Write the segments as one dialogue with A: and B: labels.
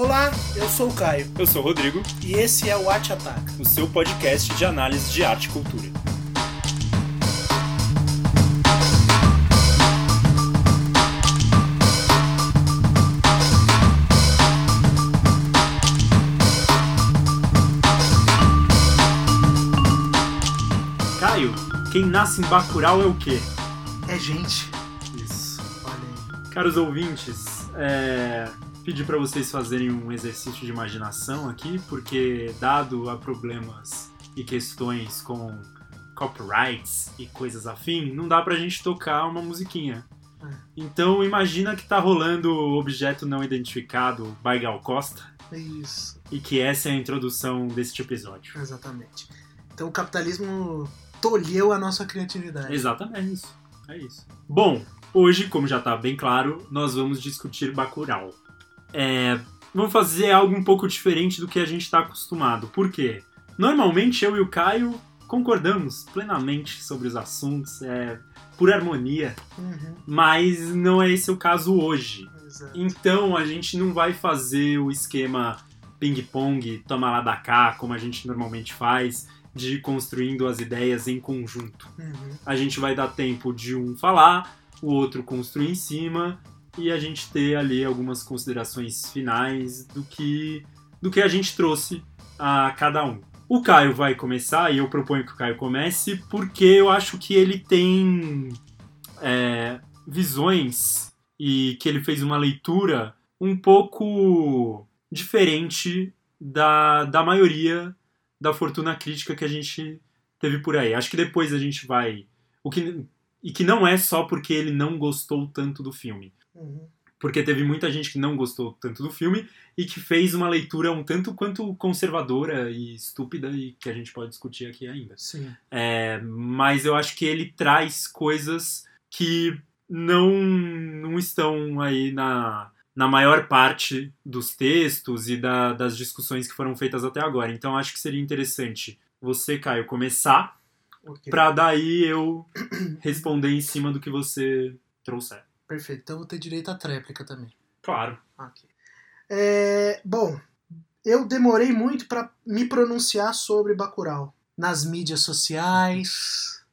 A: Olá, eu sou o Caio
B: Eu sou o Rodrigo,
A: e esse é o Arte Ataca.
B: o seu podcast de análise de arte e cultura. Caio, quem nasce em Bacurau é o quê?
A: É gente.
B: Isso.
A: Olha aí.
B: Caros ouvintes, é... pedi para vocês fazerem um exercício de imaginação aqui, porque dado a problemas e questões com copyrights e coisas afim, não dá pra gente tocar uma musiquinha.
A: É.
B: Então imagina que tá rolando o objeto não identificado by Gal Costa
A: É Isso,
B: e que essa é a introdução deste episódio.
A: exatamente. Então o capitalismo tolheu a nossa criatividade.
B: Exatamente é isso. É isso. Bom, hoje, como já tá bem claro, nós vamos discutir Bacurau. É, vamos fazer algo um pouco diferente do que a gente está acostumado. Por quê? Normalmente eu e o Caio concordamos plenamente sobre os assuntos, é, por harmonia,
A: Uhum,
B: mas não é esse o caso hoje.
A: exato.
B: Então a gente não vai fazer o esquema ping-pong, toma lá da cá, como a gente normalmente faz, de ir construindo as ideias em conjunto
A: Uhum,
B: a gente vai dar tempo de um falar, o outro construir em cima e a gente ter ali algumas considerações finais do que do que a gente trouxe a cada um. O Caio vai começar e eu proponho que o Caio comece porque eu acho que ele tem é, visões e que ele fez uma leitura um pouco diferente da, da maioria da fortuna crítica que a gente teve por aí. Acho que depois a gente vai. O que, e que não é só porque ele não gostou tanto do filme.
A: Uhum.
B: Porque teve muita gente que não gostou tanto do filme e que fez uma leitura um tanto quanto conservadora e estúpida e que a gente pode discutir aqui ainda.
A: Sim.
B: É, mas eu acho que ele traz coisas que não, não estão aí na, na maior parte dos textos e da- das discussões que foram feitas até agora. Então acho que seria interessante você, Caio, começar
A: ok.
B: Pra daí eu responder em cima do que você trouxer.
A: Perfeito. Então eu vou ter direito à tréplica também.
B: Claro.
A: Ok. É, bom, eu demorei muito para me pronunciar sobre Bacurau nas mídias sociais,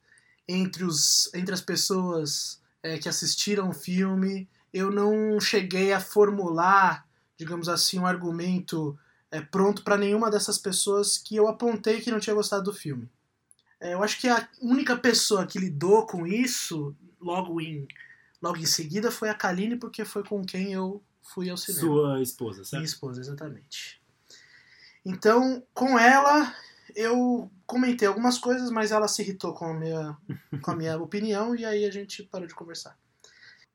A: entre, os, entre as pessoas é, que assistiram o filme. Eu não cheguei a formular, digamos assim, um argumento é, pronto para nenhuma dessas pessoas que eu apontei que não tinha gostado do filme. É, eu acho que a única pessoa que lidou com isso logo em, logo em seguida foi a Kaline, porque foi com quem eu fui ao cinema.
B: Sua esposa,
A: Minha
B: certo?
A: esposa, exatamente. Então, com ela, eu comentei algumas coisas, mas ela se irritou com a minha, com a minha opinião e aí a gente parou de conversar.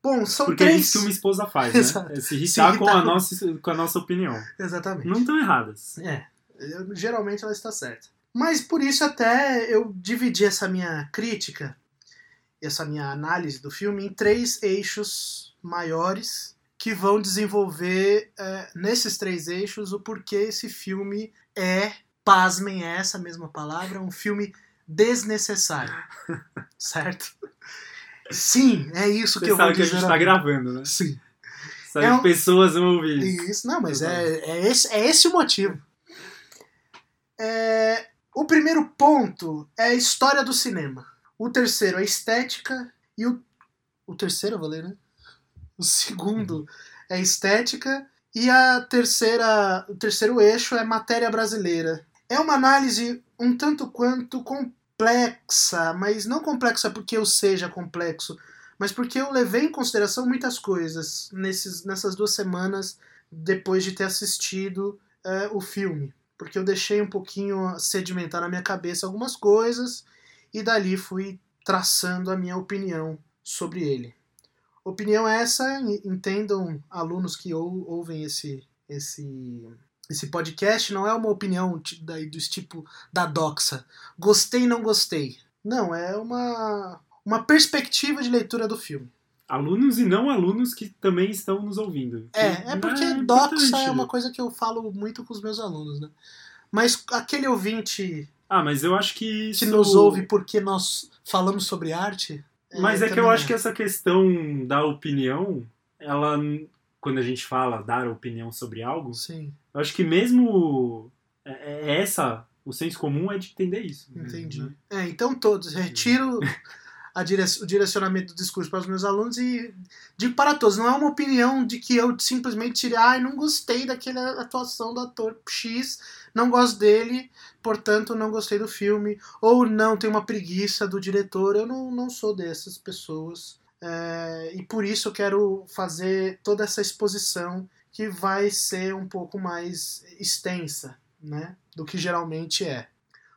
A: Bom, são
B: Porque é
A: três.
B: isso que uma esposa faz, né? É se irritar,
A: Se
B: com,
A: irritar
B: a
A: com-
B: nossa, com a nossa opinião.
A: Exatamente.
B: Não estão erradas.
A: É, eu- geralmente ela está certa. Mas por isso até eu dividi essa minha crítica, essa minha análise do filme em três eixos maiores que vão desenvolver é, nesses três eixos o porquê esse filme é, pasmem é essa mesma palavra, um filme desnecessário. certo? Sim, é isso que
B: Você
A: eu vou
B: sabe que a
A: dizer.
B: gente tá
A: agora.
B: gravando, né?
A: Sim.
B: Sabe
A: É
B: que
A: um-
B: pessoas vão ouvir isso.
A: Isso, não, mas é, é, esse, é esse o motivo. É, o primeiro ponto é a história do cinema. O terceiro, a estética. E o. O terceiro, eu vou ler, né? O segundo é estética. E a terceira, o terceiro eixo é matéria brasileira. É uma análise um tanto quanto complexa, mas não complexa porque eu seja complexo, mas porque eu levei em consideração muitas coisas nesses, nessas duas semanas depois de ter assistido é, o filme. Porque eu deixei um pouquinho sedimentar na minha cabeça algumas coisas e dali fui traçando a minha opinião sobre ele. Opinião essa, en- entendam alunos que ou, ouvem esse, esse, esse podcast, não é uma opinião da- do tipo da doxa. Gostei, não gostei. Não, é uma, uma perspectiva de leitura do filme.
B: Alunos e não alunos que também estão nos ouvindo.
A: É, é porque
B: importante,
A: doxa é uma coisa que eu falo muito com os meus alunos, né? Mas aquele ouvinte
B: Ah, mas eu acho que isso...
A: que nos ouve porque nós falamos sobre arte.
B: Mas é, que eu acho que essa questão da opinião, ela quando a gente fala dar opinião sobre algo,
A: Sim,
B: eu acho que mesmo é, é essa, o senso comum é de entender isso.
A: entendi.
B: né?
A: É, então todos, retiro a dire- o direcionamento do discurso para os meus alunos e digo para todos, não é uma opinião de que eu simplesmente tirei, ai, não gostei daquela atuação do ator X, não gosto dele, portanto não gostei do filme, ou não, tenho uma preguiça do diretor, eu não, não sou dessas pessoas. É, e por isso eu quero fazer toda essa exposição que vai ser um pouco mais extensa, né, do que geralmente é.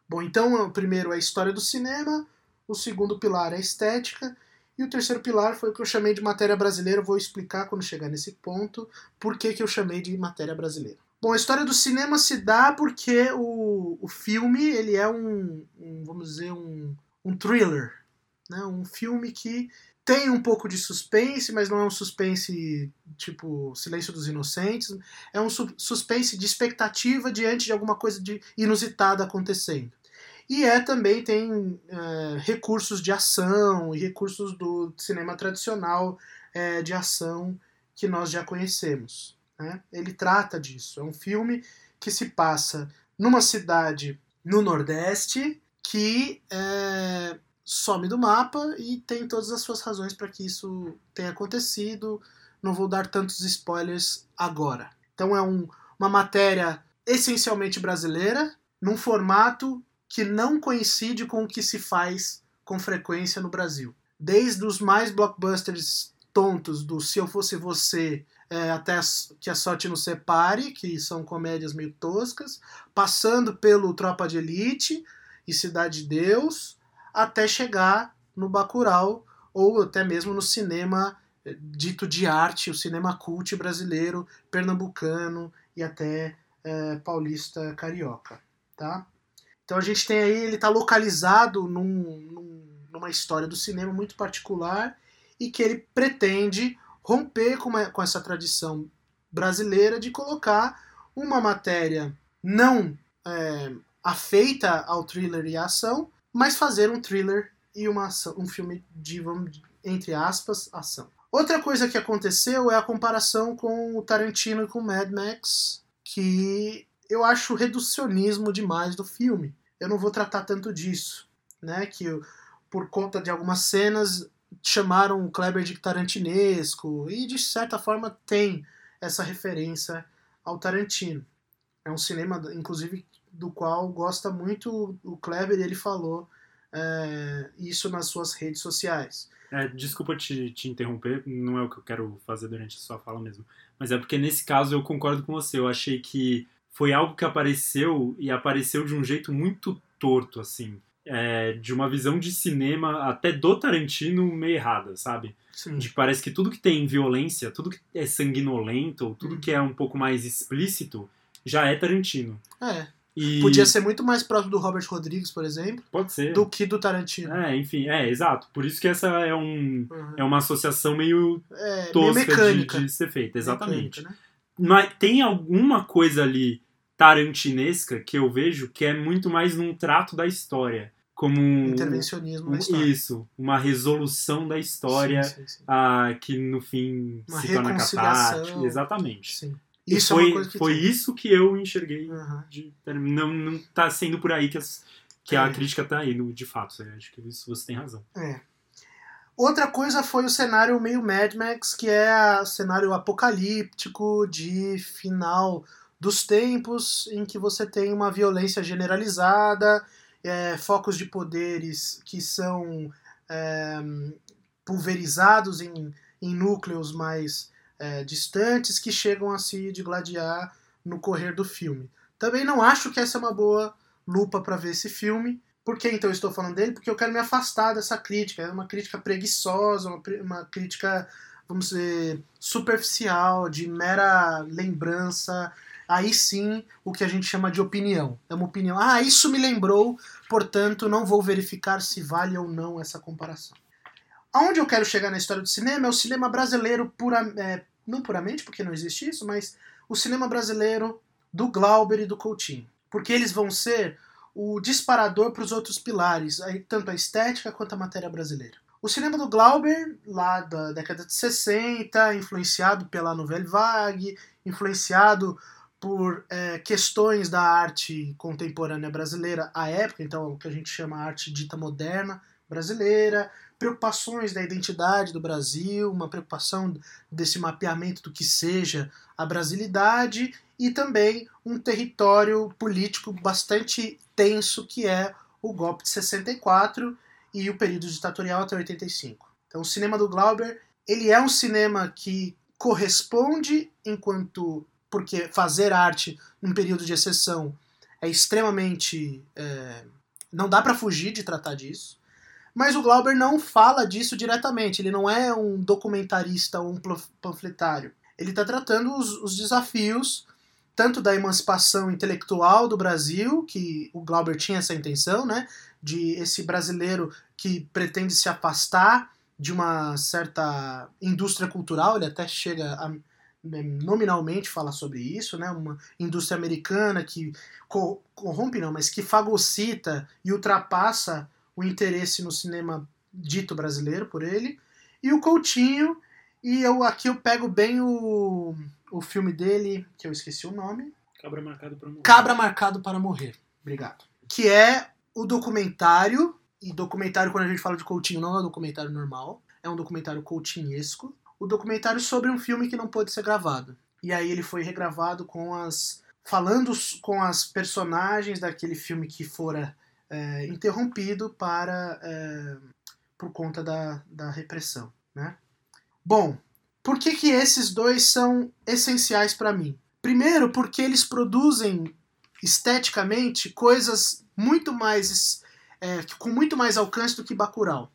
A: Bom, então o primeiro é a história do cinema, o segundo pilar é a estética, e o terceiro pilar foi o que eu chamei de matéria brasileira. Vou explicar quando chegar nesse ponto por que, que eu chamei de matéria brasileira. Bom, a história do cinema se dá porque o, o filme ele é um, um, vamos dizer, um, um thriller. Né? Um filme que tem um pouco de suspense, mas não é um suspense tipo Silêncio dos Inocentes. É um su- suspense de expectativa diante de alguma coisa de inusitada acontecendo. E é também tem é, recursos de ação e recursos do cinema tradicional é, de ação que nós já conhecemos. Né? Ele trata disso. É um filme que se passa numa cidade no Nordeste que é, some do mapa e tem todas as suas razões para que isso tenha acontecido. Não vou dar tantos spoilers agora. Então é um- uma matéria essencialmente brasileira, num formato que não coincide com o que se faz com frequência no Brasil. Desde os mais blockbusters tontos do Se Eu Fosse Você é, até Que a Sorte Nos Separe, que são comédias meio toscas, passando pelo Tropa de Elite e Cidade de Deus, até chegar no Bacurau ou até mesmo no cinema eh, dito de arte, o cinema cult brasileiro, pernambucano e até eh, paulista carioca, tá? Então a gente tem aí, ele está localizado num- num- numa história do cinema muito particular e que ele pretende romper com, uma- com essa tradição brasileira de colocar uma matéria não é, afeita ao thriller e à ação, mas fazer um thriller e uma ação, um filme de, vamos, entre aspas, ação. Outra coisa que aconteceu é a comparação com o Tarantino e com o Mad Max, que eu acho reducionismo demais do filme. Eu não vou tratar tanto disso, né? Que por conta de algumas cenas chamaram o Kleber de tarantinesco e de certa forma tem essa referência ao Tarantino. É um cinema, inclusive, do qual gosta muito o Kleber ele falou é, isso nas suas redes sociais.
B: É, desculpa te, te interromper, não é o que eu quero fazer durante a sua fala mesmo. Mas é porque nesse caso eu concordo com você. Eu achei que foi algo que apareceu e apareceu de um jeito muito torto, assim. É, de uma visão de cinema até do Tarantino meio errada, sabe?
A: Sim.
B: De que parece que tudo que tem violência, tudo que é sanguinolento, tudo
A: Uhum.
B: que é um pouco mais explícito, já é Tarantino.
A: É,
B: E
A: podia ser muito mais próximo do Robert Rodrigues, por exemplo,
B: Pode ser.
A: do que do Tarantino.
B: É, enfim, é, exato. Por isso que essa é, um,
A: Uhum.
B: é uma associação meio
A: É, meio
B: tosca
A: mecânica.
B: de, de ser feita, exatamente.
A: Mecânica, né?
B: Mas tem alguma coisa ali tarantinesca que eu vejo que é muito mais num trato da história. Como um,
A: Intervencionismo na
B: um-
A: história.
B: isso, uma resolução da história
A: Sim, sim, sim.
B: ah, que no fim
A: Uma
B: se torna catártica. Exatamente.
A: Sim. Isso
B: foi,
A: é uma coisa que
B: foi
A: tem.
B: isso que eu enxerguei.
A: Uhum.
B: de- não, não tá sendo por aí que, as- que a
A: É.
B: crítica tá indo, de fato. Eu acho que isso você tem razão.
A: É. Outra coisa foi o cenário meio Mad Max, que é o cenário apocalíptico de final dos tempos, em que você tem uma violência generalizada, é, focos de poderes que são é, pulverizados em, em núcleos mais é, distantes, que chegam a se digladiar no correr do filme. Também não acho que essa é uma boa lupa para ver esse filme. Por que então estou falando dele? Porque eu quero me afastar dessa crítica. É uma crítica preguiçosa, uma, uma crítica, vamos dizer, superficial, de mera lembrança. Aí sim, o que a gente chama de opinião. É uma opinião. Ah, isso me lembrou, portanto, não vou verificar se vale ou não essa comparação. Aonde eu quero chegar na história do cinema é o cinema brasileiro, pura, é, não puramente, porque não existe isso, mas o cinema brasileiro do Glauber e do Coutinho. Porque eles vão ser o disparador para os outros pilares, tanto a estética quanto a matéria brasileira. O cinema do Glauber, lá da década de 60, influenciado pela Nouvelle Vague, influenciado por é, questões da arte contemporânea brasileira à época, então o que a gente chama arte dita moderna brasileira, preocupações da identidade do Brasil, uma preocupação desse mapeamento do que seja a brasilidade e também um território político bastante tenso que é o golpe de 64 e o período ditatorial até 85. Então o cinema do Glauber, ele é um cinema que corresponde enquanto porque fazer arte num período de exceção é extremamente é, não dá para fugir de tratar disso mas o Glauber não fala disso diretamente, ele não é um documentarista ou um panfletário. Ele está tratando os, os, desafios tanto da emancipação intelectual do Brasil, que o Glauber tinha essa intenção, né, de esse brasileiro que pretende se afastar de uma certa indústria cultural, ele até chega a nominalmente falar sobre isso, né, uma indústria americana que corrompe não, mas que fagocita e ultrapassa o interesse no cinema dito brasileiro por ele. E o Coutinho, e eu aqui eu pego bem o, o filme dele, que eu esqueci o nome.
B: Cabra Marcado para Morrer.
A: Cabra Marcado para Morrer. Obrigado. Que é o documentário, e documentário quando a gente fala de Coutinho não é um documentário normal, é um documentário coutinhesco. O documentário sobre um filme que não pôde ser gravado. E aí ele foi regravado com as falando com as personagens daquele filme que fora é, interrompido para é, por conta da, da repressão. Né? Bom, por que, que esses dois são essenciais para mim? Primeiro, porque eles produzem esteticamente coisas muito mais é, com muito mais alcance do que Bacurau.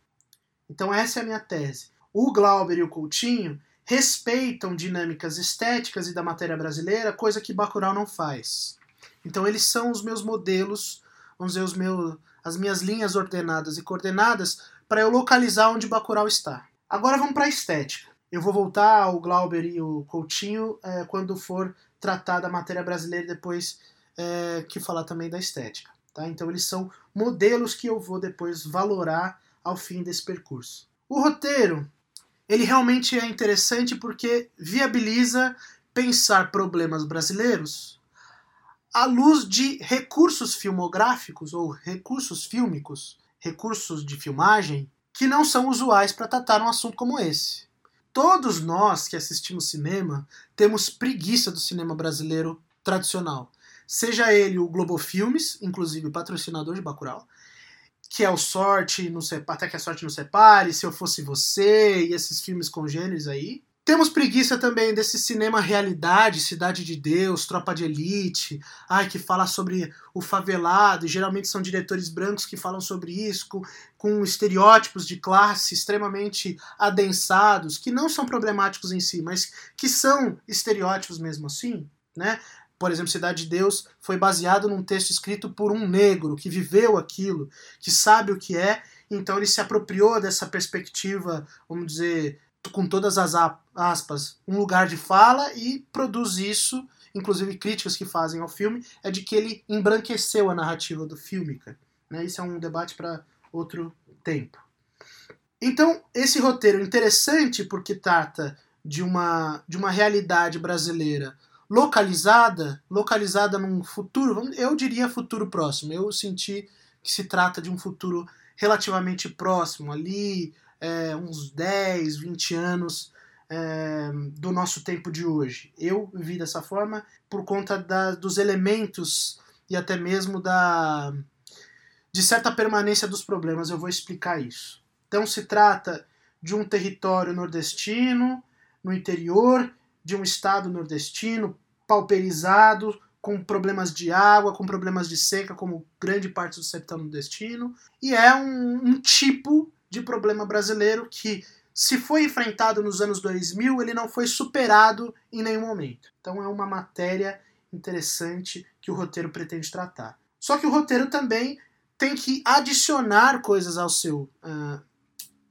A: Então essa é a minha tese. O Glauber e o Coutinho respeitam dinâmicas estéticas e da matéria brasileira, coisa que Bacurau não faz. Então eles são os meus modelos vamos dizer, os meus, as minhas linhas ordenadas e coordenadas para eu localizar onde Bacurau está. Agora vamos para a estética. Eu vou voltar ao Glauber e o Coutinho é, quando for tratar da matéria brasileira depois é, que falar também da estética. Tá? Então eles são modelos que eu vou depois valorar ao fim desse percurso. O roteiro, ele realmente é interessante porque viabiliza pensar problemas brasileiros à luz de recursos filmográficos ou recursos fílmicos, recursos de filmagem, que não são usuais para tratar um assunto como esse. Todos nós que assistimos cinema temos preguiça do cinema brasileiro tradicional. Seja ele o Globo Filmes, inclusive patrocinador de Bacurau, que é o Sorte, no, até que a Sorte nos separe, Se Eu Fosse Você, e esses filmes congêneres aí. Temos preguiça também desse cinema realidade, Cidade de Deus, Tropa de Elite, ai, que fala sobre o favelado, e geralmente são diretores brancos que falam sobre isso, com, com estereótipos de classe extremamente adensados, que não são problemáticos em si, mas que são estereótipos mesmo assim, né? Por exemplo, Cidade de Deus foi baseado num texto escrito por um negro que viveu aquilo, que sabe o que é, então ele se apropriou dessa perspectiva, vamos dizer, com todas as aspas, um lugar de fala e produz isso, inclusive críticas que fazem ao filme, é de que ele embranqueceu a narrativa do filme. Cara. Né? Isso é um debate para outro tempo. Então, esse roteiro é interessante porque trata de uma, de uma realidade brasileira localizada, localizada num futuro, eu diria futuro próximo. Eu senti que se trata de um futuro relativamente próximo, ali é, uns 10, 20 anos é, do nosso tempo de hoje. Eu vi dessa forma por conta da, dos elementos e até mesmo da de certa permanência dos problemas. Eu vou explicar isso. Então se trata de um território nordestino, no interior de um estado nordestino, pauperizado, com problemas de água, com problemas de seca, como grande parte do sertão nordestino, e é um, um tipo de problema brasileiro que, se foi enfrentado nos anos 2000, ele não foi superado em nenhum momento. Então é uma matéria interessante que o roteiro pretende tratar. Só que o roteiro também tem que adicionar coisas ao seu, uh,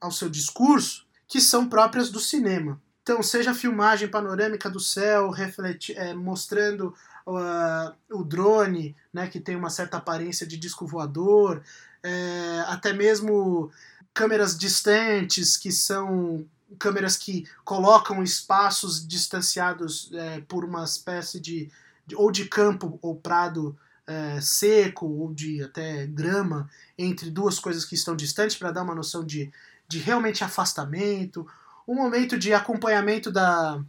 A: ao seu discurso que são próprias do cinema. Então, seja filmagem panorâmica do céu, refleti é, mostrando uh, o drone, né, que tem uma certa aparência de disco voador, é, até mesmo câmeras distantes, que são câmeras que colocam espaços distanciados é, por uma espécie de, de, ou de campo ou prado é, seco ou de até grama entre duas coisas que estão distantes para dar uma noção de, de realmente afastamento, um momento de acompanhamento da,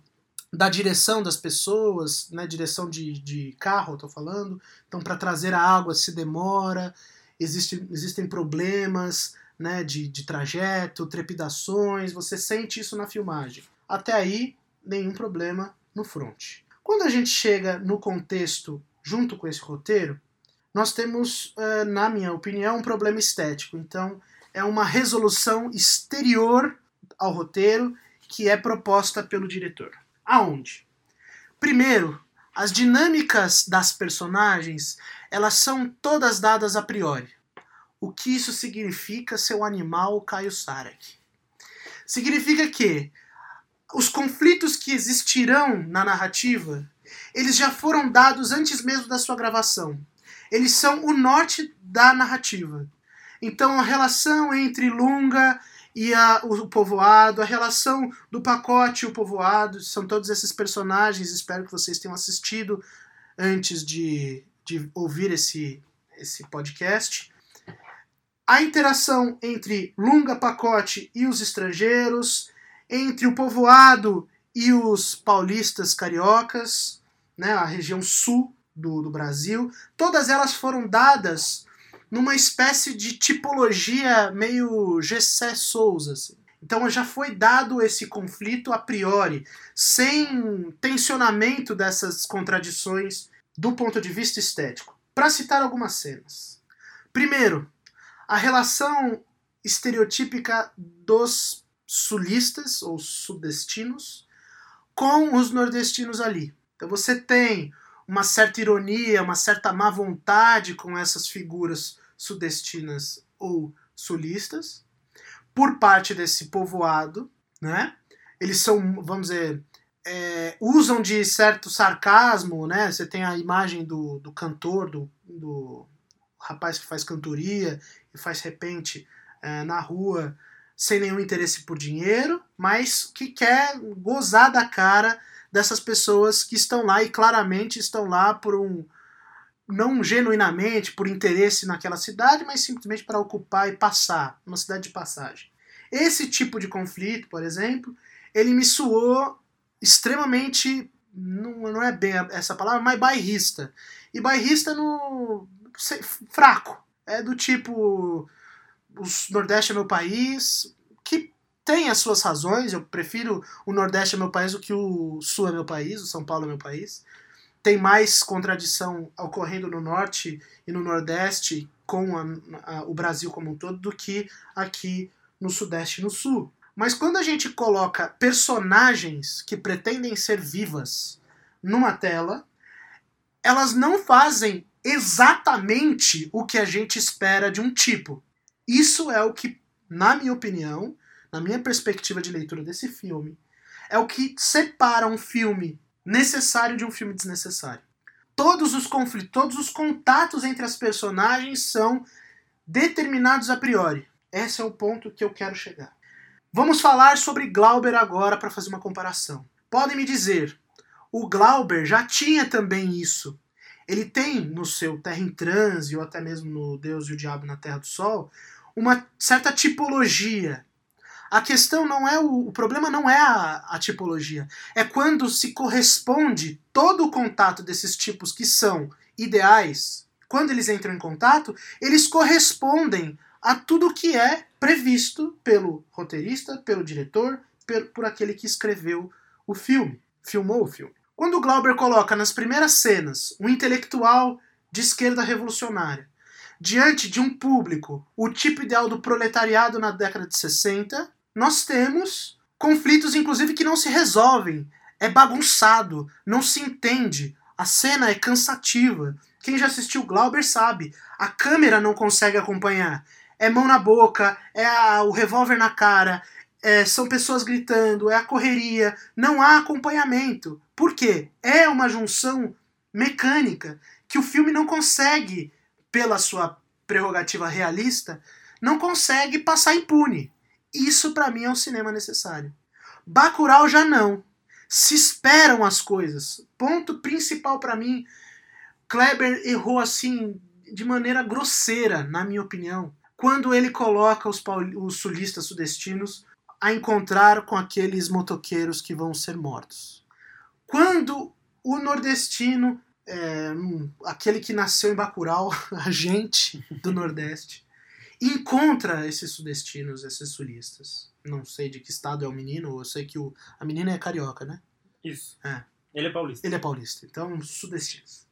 A: da direção das pessoas, né, direção de, de carro, estou falando. Então, para trazer a água se demora, existe, existem problemas né, de, de trajeto, trepidações, você sente isso na filmagem. Até aí, nenhum problema no front. Quando a gente chega no contexto junto com esse roteiro, nós temos, eh, na minha opinião, um problema estético. Então, é uma resolução exterior ao roteiro que é proposta pelo diretor. Aonde? Primeiro, as dinâmicas das personagens, elas são todas dadas a priori. O que isso significa ser o animal Caio Sarek? Significa que os conflitos que existirão na narrativa, eles já foram dados antes mesmo da sua gravação. Eles são o norte da narrativa. Então a relação entre Lunga e a, o povoado, a relação do pacote e o povoado, são todos esses personagens. Espero que vocês tenham assistido antes de, de ouvir esse, esse podcast. A interação entre Lunga Pacote e os estrangeiros, entre o povoado e os paulistas cariocas, né, a região sul do, do Brasil, todas elas foram dadas numa espécie de tipologia meio Gessé Souza. Assim. Então já foi dado esse conflito a priori, sem tensionamento dessas contradições do ponto de vista estético. Para citar algumas cenas. Primeiro, a relação estereotípica dos sulistas ou sudestinos com os nordestinos ali. Então você tem uma certa ironia, uma certa má vontade com essas figuras sudestinas ou sulistas, por parte desse povoado, né? Eles são, vamos dizer, é, usam de certo sarcasmo, né? Você tem a imagem do, do cantor, do, do rapaz que faz cantoria e faz repente é, na rua sem nenhum interesse por dinheiro, mas que quer gozar da cara dessas pessoas que estão lá e claramente estão lá por um não genuinamente por interesse naquela cidade, mas simplesmente para ocupar e passar, uma cidade de passagem. Esse tipo de conflito, por exemplo, ele me soou extremamente não, não é bem essa palavra, mas bairrista. E bairrista no fraco. É do tipo o Nordeste é meu país, tem as suas razões, eu prefiro o Nordeste é meu país do que o Sul é meu país, o São Paulo é meu país. Tem mais contradição ocorrendo no Norte e no Nordeste com a, a, o Brasil como um todo do que aqui no Sudeste e no Sul. Mas quando a gente coloca personagens que pretendem ser vivas numa tela, elas não fazem exatamente o que a gente espera de um tipo. Isso é o que, na minha opinião, na minha perspectiva de leitura desse filme, é o que separa um filme necessário de um filme desnecessário. Todos os conflitos, todos os contatos entre as personagens são determinados a priori. Esse é o ponto que eu quero chegar. Vamos falar sobre Glauber agora para fazer uma comparação. Podem me dizer, o Glauber já tinha também isso. Ele tem no seu Terra em Transe, ou até mesmo no Deus e o Diabo na Terra do Sol, uma certa tipologia a questão não é o, o problema não é a, a tipologia, é quando se corresponde todo o contato desses tipos que são ideais, quando eles entram em contato, eles correspondem a tudo que é previsto pelo roteirista, pelo diretor, por, por aquele que escreveu o filme, filmou o filme. Quando Glauber coloca nas primeiras cenas um intelectual de esquerda revolucionária diante de um público, o tipo ideal do proletariado na década de 60, nós temos conflitos, inclusive, que não se resolvem. É bagunçado, não se entende. A cena é cansativa. Quem já assistiu Glauber sabe. A câmera não consegue acompanhar. É mão na boca, é a, o revólver na cara, é, são pessoas gritando, é a correria. Não há acompanhamento. Por quê? É uma junção mecânica que o filme não consegue, pela sua prerrogativa realista, não consegue passar impune. Isso para mim é um cinema necessário. Bacurau já não. Se esperam as coisas. Ponto principal para mim, Kleber errou assim de maneira grosseira, na minha opinião, quando ele coloca os, os sulistas sudestinos a encontrar com aqueles motoqueiros que vão ser mortos. Quando o nordestino, é, aquele que nasceu em Bacurau, a gente do Nordeste, encontra esses sudestinos, esses sulistas. Não sei de que estado é o menino, eu sei que o, a menina é carioca, né?
B: Isso.
A: É.
B: Ele é paulista.
A: Ele é paulista, então sudestinos.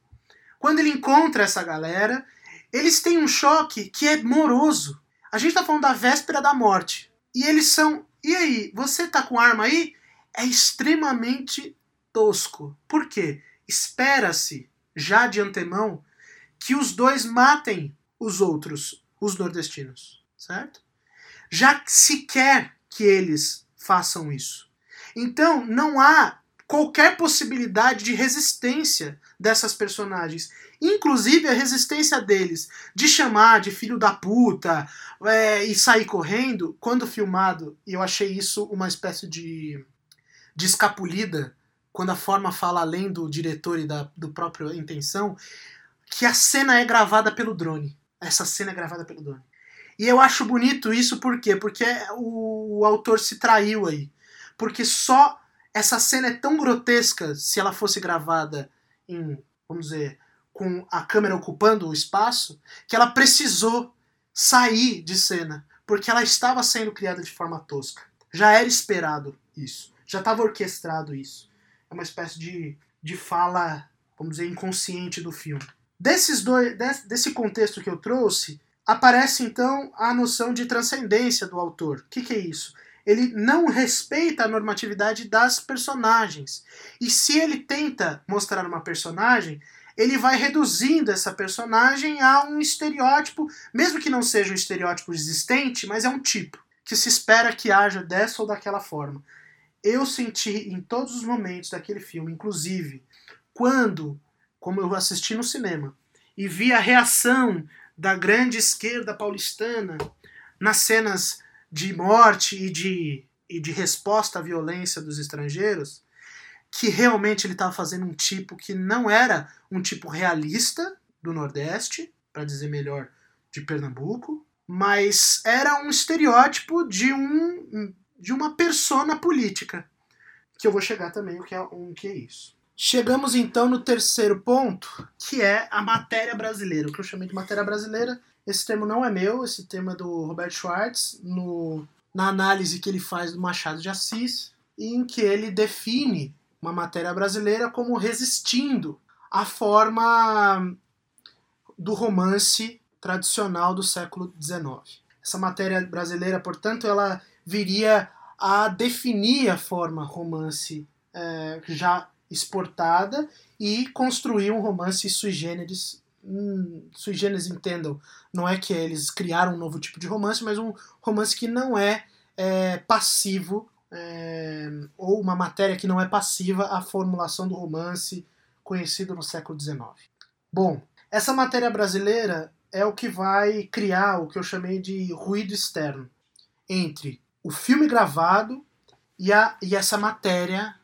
A: Quando ele encontra essa galera, eles têm um choque que é moroso. A gente tá falando da véspera da morte. E eles são. E aí, você tá com arma aí? É extremamente tosco. Por quê? Espera-se, já de antemão, que os dois matem os outros, os nordestinos. Certo? Já se quer que eles façam isso. Então, não há qualquer possibilidade de resistência dessas personagens. Inclusive a resistência deles de chamar de filho da puta é, e sair correndo, quando filmado, e eu achei isso uma espécie de, de escapulida, quando a forma fala além do diretor e da do própria intenção, que a cena é gravada pelo drone. Essa cena é gravada pelo drone. E eu acho bonito isso por quê? Porque o, o autor se traiu aí. Porque só essa cena é tão grotesca se ela fosse gravada em, vamos dizer, com a câmera ocupando o espaço, que ela precisou sair de cena, porque ela estava sendo criada de forma tosca. Já era esperado isso, já estava orquestrado isso. É uma espécie de, de fala, vamos dizer, inconsciente do filme. Desses dois, desse, contexto que eu trouxe, aparece então a noção de transcendência do autor. O que, que é isso? Ele não respeita a normatividade das personagens. E se ele tenta mostrar uma personagem, ele vai reduzindo essa personagem a um estereótipo, mesmo que não seja um estereótipo existente, mas é um tipo que se espera que haja dessa ou daquela forma. Eu senti em todos os momentos daquele filme, inclusive quando, como eu assisti no cinema, e vi a reação da grande esquerda paulistana nas cenas de morte e de, e de resposta à violência dos estrangeiros, que realmente ele estava fazendo um tipo que não era um tipo realista do Nordeste, para dizer melhor, de Pernambuco, mas era um estereótipo de um de uma persona política, que eu vou chegar também o que é um que é isso. Chegamos então no terceiro ponto, que é a matéria brasileira. O que eu chamei de matéria brasileira, esse termo não é meu, esse termo é do Robert Schwartz, no, na análise que ele faz do Machado de Assis, em que ele define uma matéria brasileira como resistindo à forma do romance tradicional do século XIX. Essa matéria brasileira, portanto, ela viria a definir a forma romance é, já exportada e construir um romance sui generis. Hum, sui generis, entendam, não é que eles criaram um novo tipo de romance, mas um romance que não é, é passivo é, ou uma matéria que não é passiva à formulação do romance conhecido no século XIX. Bom, essa matéria brasileira é o que vai criar o que eu chamei de ruído externo entre o filme gravado e, a, e essa matéria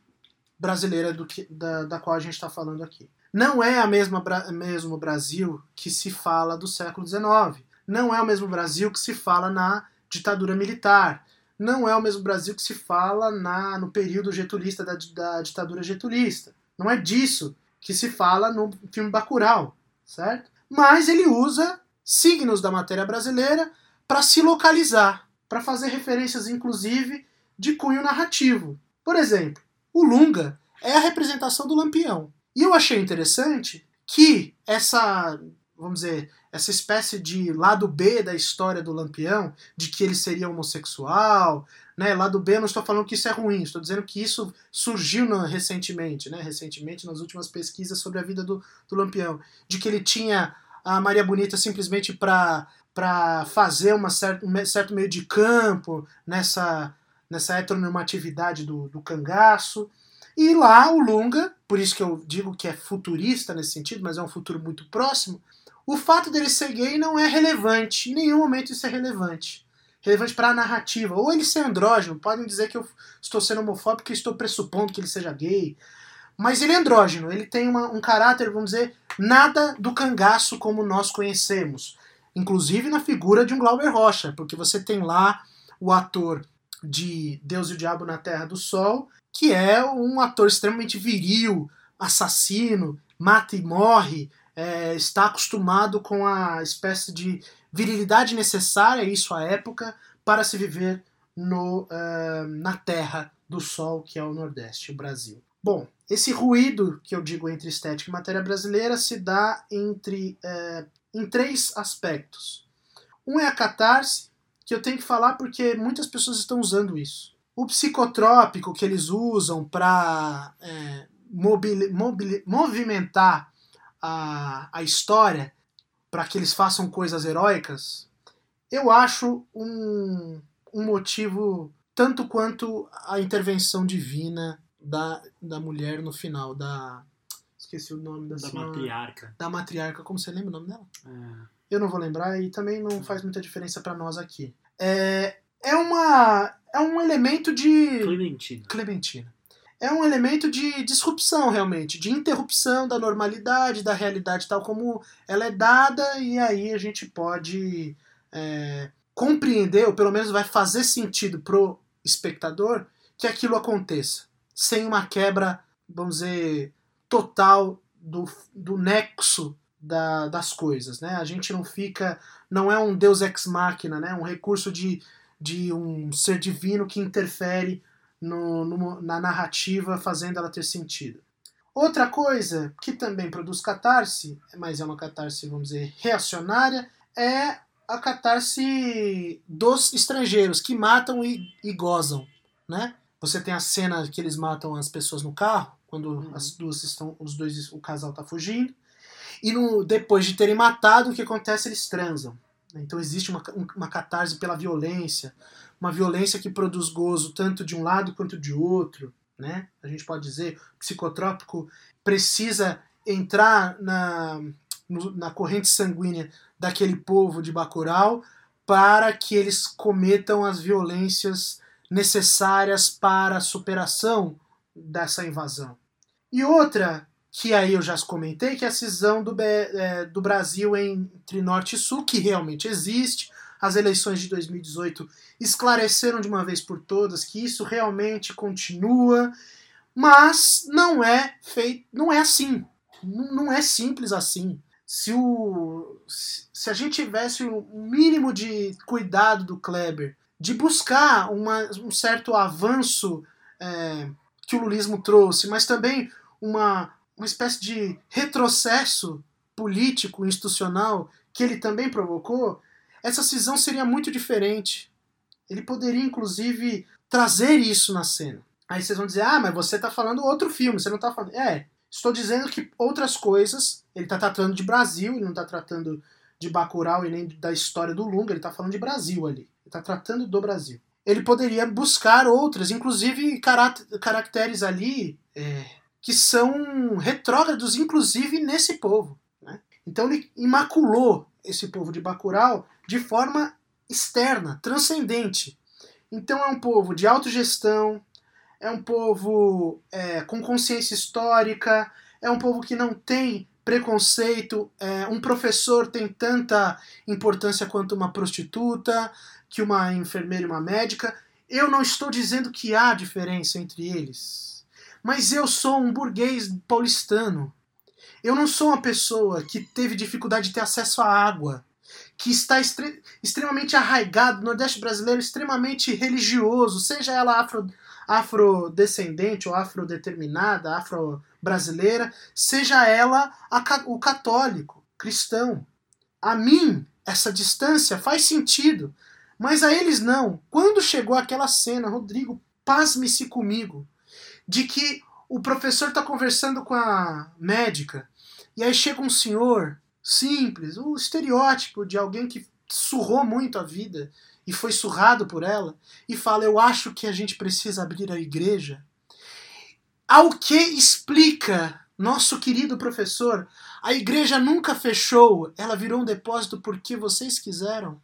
A: brasileira do que, da, da qual a gente está falando aqui. Não é a mesma mesmo Brasil que se fala do século XIX. Não é o mesmo Brasil que se fala na ditadura militar não é o mesmo Brasil que se fala na, no período getulista da, da ditadura getulista. Não é disso que se fala no filme Bacurau, certo? Mas ele usa signos da matéria brasileira para se localizar, para fazer referências, inclusive, de cunho narrativo. Por exemplo, o Lunga é a representação do Lampião. E eu achei interessante que essa, vamos dizer, essa espécie de lado B da história do Lampião, de que ele seria homossexual, né? Lado B, eu não estou falando que isso é ruim, estou dizendo que isso surgiu no, recentemente, né? Recentemente, nas últimas pesquisas sobre a vida do, do Lampião, de que ele tinha a Maria Bonita simplesmente para para fazer uma certa, um certo meio de campo nessa, nessa heteronormatividade do, do cangaço. E lá o Lunga, por isso que eu digo que é futurista nesse sentido, mas é um futuro muito próximo, o fato dele ser gay não é relevante. Em nenhum momento isso é relevante. Relevante para a narrativa. Ou ele ser andrógeno. Podem dizer que eu estou sendo homofóbico e estou pressupondo que ele seja gay. Mas ele é andrógeno. Ele tem uma, um caráter, vamos dizer, nada do cangaço como nós conhecemos. Inclusive na figura de um Glauber Rocha. Porque você tem lá o ator de Deus e o Diabo na Terra do Sol, que é um ator extremamente viril, assassino, mata e morre, é, está acostumado com a espécie de virilidade necessária, isso à época, para se viver no, uh, na terra do sol, que é o Nordeste, o Brasil. Bom, esse ruído que eu digo entre estética e matéria brasileira se dá entre, uh, em três aspectos. Um é a catarse, que eu tenho que falar porque muitas pessoas estão usando isso. O psicotrópico que eles usam para é, movimentar a, a história para que eles façam coisas heróicas, eu acho um, um motivo tanto quanto a intervenção divina da, da mulher no final, da. Esqueci o nome da,
B: da
A: senhora,
B: matriarca.
A: Da matriarca, como você lembra o nome dela?
B: É.
A: Eu não vou lembrar e também não faz muita diferença para nós aqui. É, é uma. É um elemento de.
B: Clementina.
A: Clementina é um elemento de disrupção, realmente, de interrupção da normalidade, da realidade tal como ela é dada, e aí a gente pode é, compreender, ou pelo menos vai fazer sentido pro espectador, que aquilo aconteça, sem uma quebra, vamos dizer, total do, do nexo da, das coisas. Né? A gente não fica. Não é um Deus ex machina, né? um recurso de, de um ser divino que interfere no, no, na narrativa, fazendo ela ter sentido. Outra coisa que também produz catarse, mas é uma catarse, vamos dizer, reacionária, é a catarse dos estrangeiros que matam e, e gozam, né? Você tem a cena que eles matam as pessoas no carro, quando uhum. as duas estão, os dois, o casal está fugindo, e no, depois de terem matado, o que acontece? Eles transam. Então existe uma, uma catarse pela violência, uma violência que produz gozo tanto de um lado quanto de outro, né? A gente pode dizer, o psicotrópico precisa entrar na, na corrente sanguínea daquele povo de Bacurau para que eles cometam as violências necessárias para a superação dessa invasão. E outra, que aí eu já comentei, que é a cisão do, é, do Brasil entre Norte e Sul, que realmente existe, as eleições de 2018 esclareceram de uma vez por todas que isso realmente continua, mas não é feito, não é assim, não é simples assim. Se, o, se a gente tivesse o mínimo de cuidado do Kleber, de buscar uma, um certo avanço é, que o lulismo trouxe, mas também uma, uma espécie de retrocesso político, institucional, que ele também provocou, essa cisão seria muito diferente. Ele poderia, inclusive, trazer isso na cena. Aí vocês vão dizer, ah, mas você está falando outro filme, você não está falando. É, estou dizendo que outras coisas, ele está tratando de Brasil, ele não está tratando de Bacurau e nem da história do Lunga, ele está falando de Brasil ali. Ele está tratando do Brasil. Ele poderia buscar outras, inclusive caracteres ali é, que são retrógrados, inclusive nesse povo. Né? Então ele imaculou esse povo de Bacurau de forma externa, transcendente. Então é um povo de autogestão, é um povo é, com consciência histórica, é um povo que não tem preconceito. É, um professor tem tanta importância quanto uma prostituta, que uma enfermeira e uma médica. Eu não estou dizendo que há diferença entre eles, mas eu sou um burguês paulistano. Eu não sou uma pessoa que teve dificuldade de ter acesso à água que está extre extremamente arraigado, no Nordeste brasileiro extremamente religioso, seja ela afro, afrodescendente ou afrodeterminada, afro-brasileira, seja ela a, o católico, cristão. A mim, essa distância faz sentido, mas a eles não. Quando chegou aquela cena, Rodrigo, pasme-se comigo, de que o professor está conversando com a médica, e aí chega um senhor simples, o estereótipo de alguém que surrou muito a vida e foi surrado por ela, e fala: Eu acho que a gente precisa abrir a igreja. ao que explica nosso querido professor, a igreja nunca fechou, ela virou um depósito porque vocês quiseram.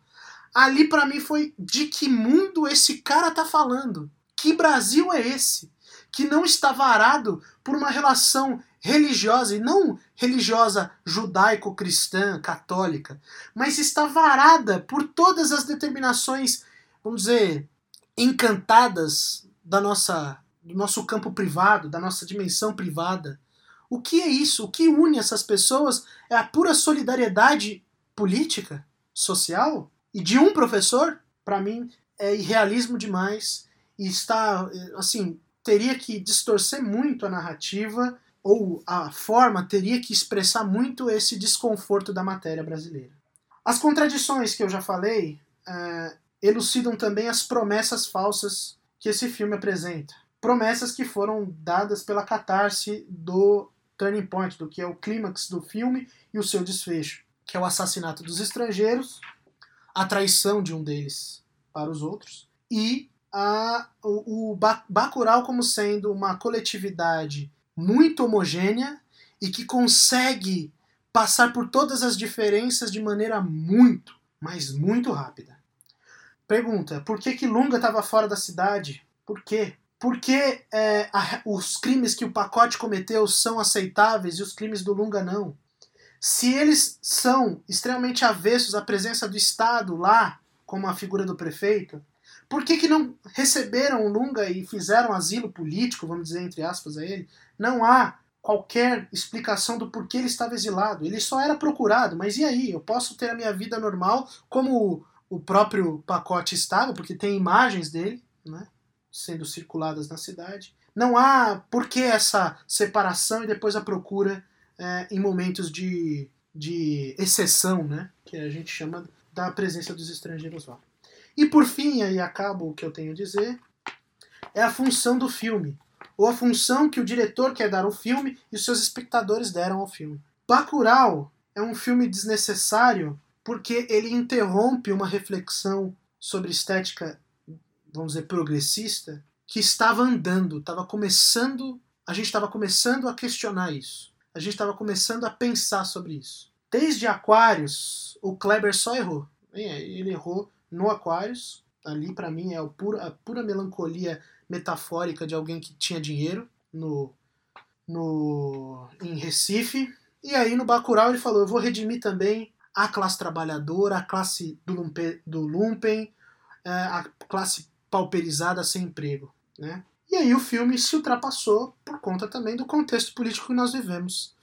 A: Ali para mim foi de que mundo esse cara tá falando? Que Brasil é esse? Que não está varado por uma relação religiosa, e não religiosa judaico-cristã, católica, mas está varada por todas as determinações, vamos dizer, encantadas da nossa, do nosso campo privado, da nossa dimensão privada. O que é isso? O que une essas pessoas é a pura solidariedade política, social? E de um professor, para mim, é irrealismo demais e está, assim, teria que distorcer muito a narrativa ou a forma teria que expressar muito esse desconforto da matéria brasileira. As contradições que eu já falei é, elucidam também as promessas falsas que esse filme apresenta. Promessas que foram dadas pela catarse do turning point, do que é o clímax do filme e o seu desfecho, que é o assassinato dos estrangeiros, a traição de um deles para os outros e a, o, o Bacurau como sendo uma coletividade muito homogênea e que consegue passar por todas as diferenças de maneira muito, mas muito rápida. Pergunta: por que, que Lunga estava fora da cidade? Por quê? Por que é, a, os crimes que o pacote cometeu são aceitáveis e os crimes do Lunga não? Se eles são extremamente avessos à presença do Estado lá, como a figura do prefeito, por que, que não receberam o Lunga e fizeram asilo político, vamos dizer entre aspas a ele? Não há qualquer explicação do porquê ele estava exilado. Ele só era procurado, mas e aí? Eu posso ter a minha vida normal, como o próprio pacote estava, porque tem imagens dele, né, sendo circuladas na cidade. Não há por que essa separação e depois a procura é, em momentos de, de exceção, né, que a gente chama da presença dos estrangeiros lá. E por fim, aí acabo o que eu tenho a dizer, é a função do filme, ou a função que o diretor quer dar ao filme e os seus espectadores deram ao filme. Bacurau é um filme desnecessário porque ele interrompe uma reflexão sobre estética, vamos dizer, progressista, que estava andando, estava começando, a gente estava começando a questionar isso. A gente estava começando a pensar sobre isso. Desde Aquários, o Kleber só errou. Ele errou no Aquarius. Ali, para mim, é a pura, melancolia metafórica de alguém que tinha dinheiro no, no, em Recife. E aí, no Bacurau, ele falou: Eu vou redimir também a classe trabalhadora, a classe do, lumpe, do lumpen, é, a classe pauperizada sem emprego. Né? E aí, o filme se ultrapassou por conta também do contexto político que nós vivemos.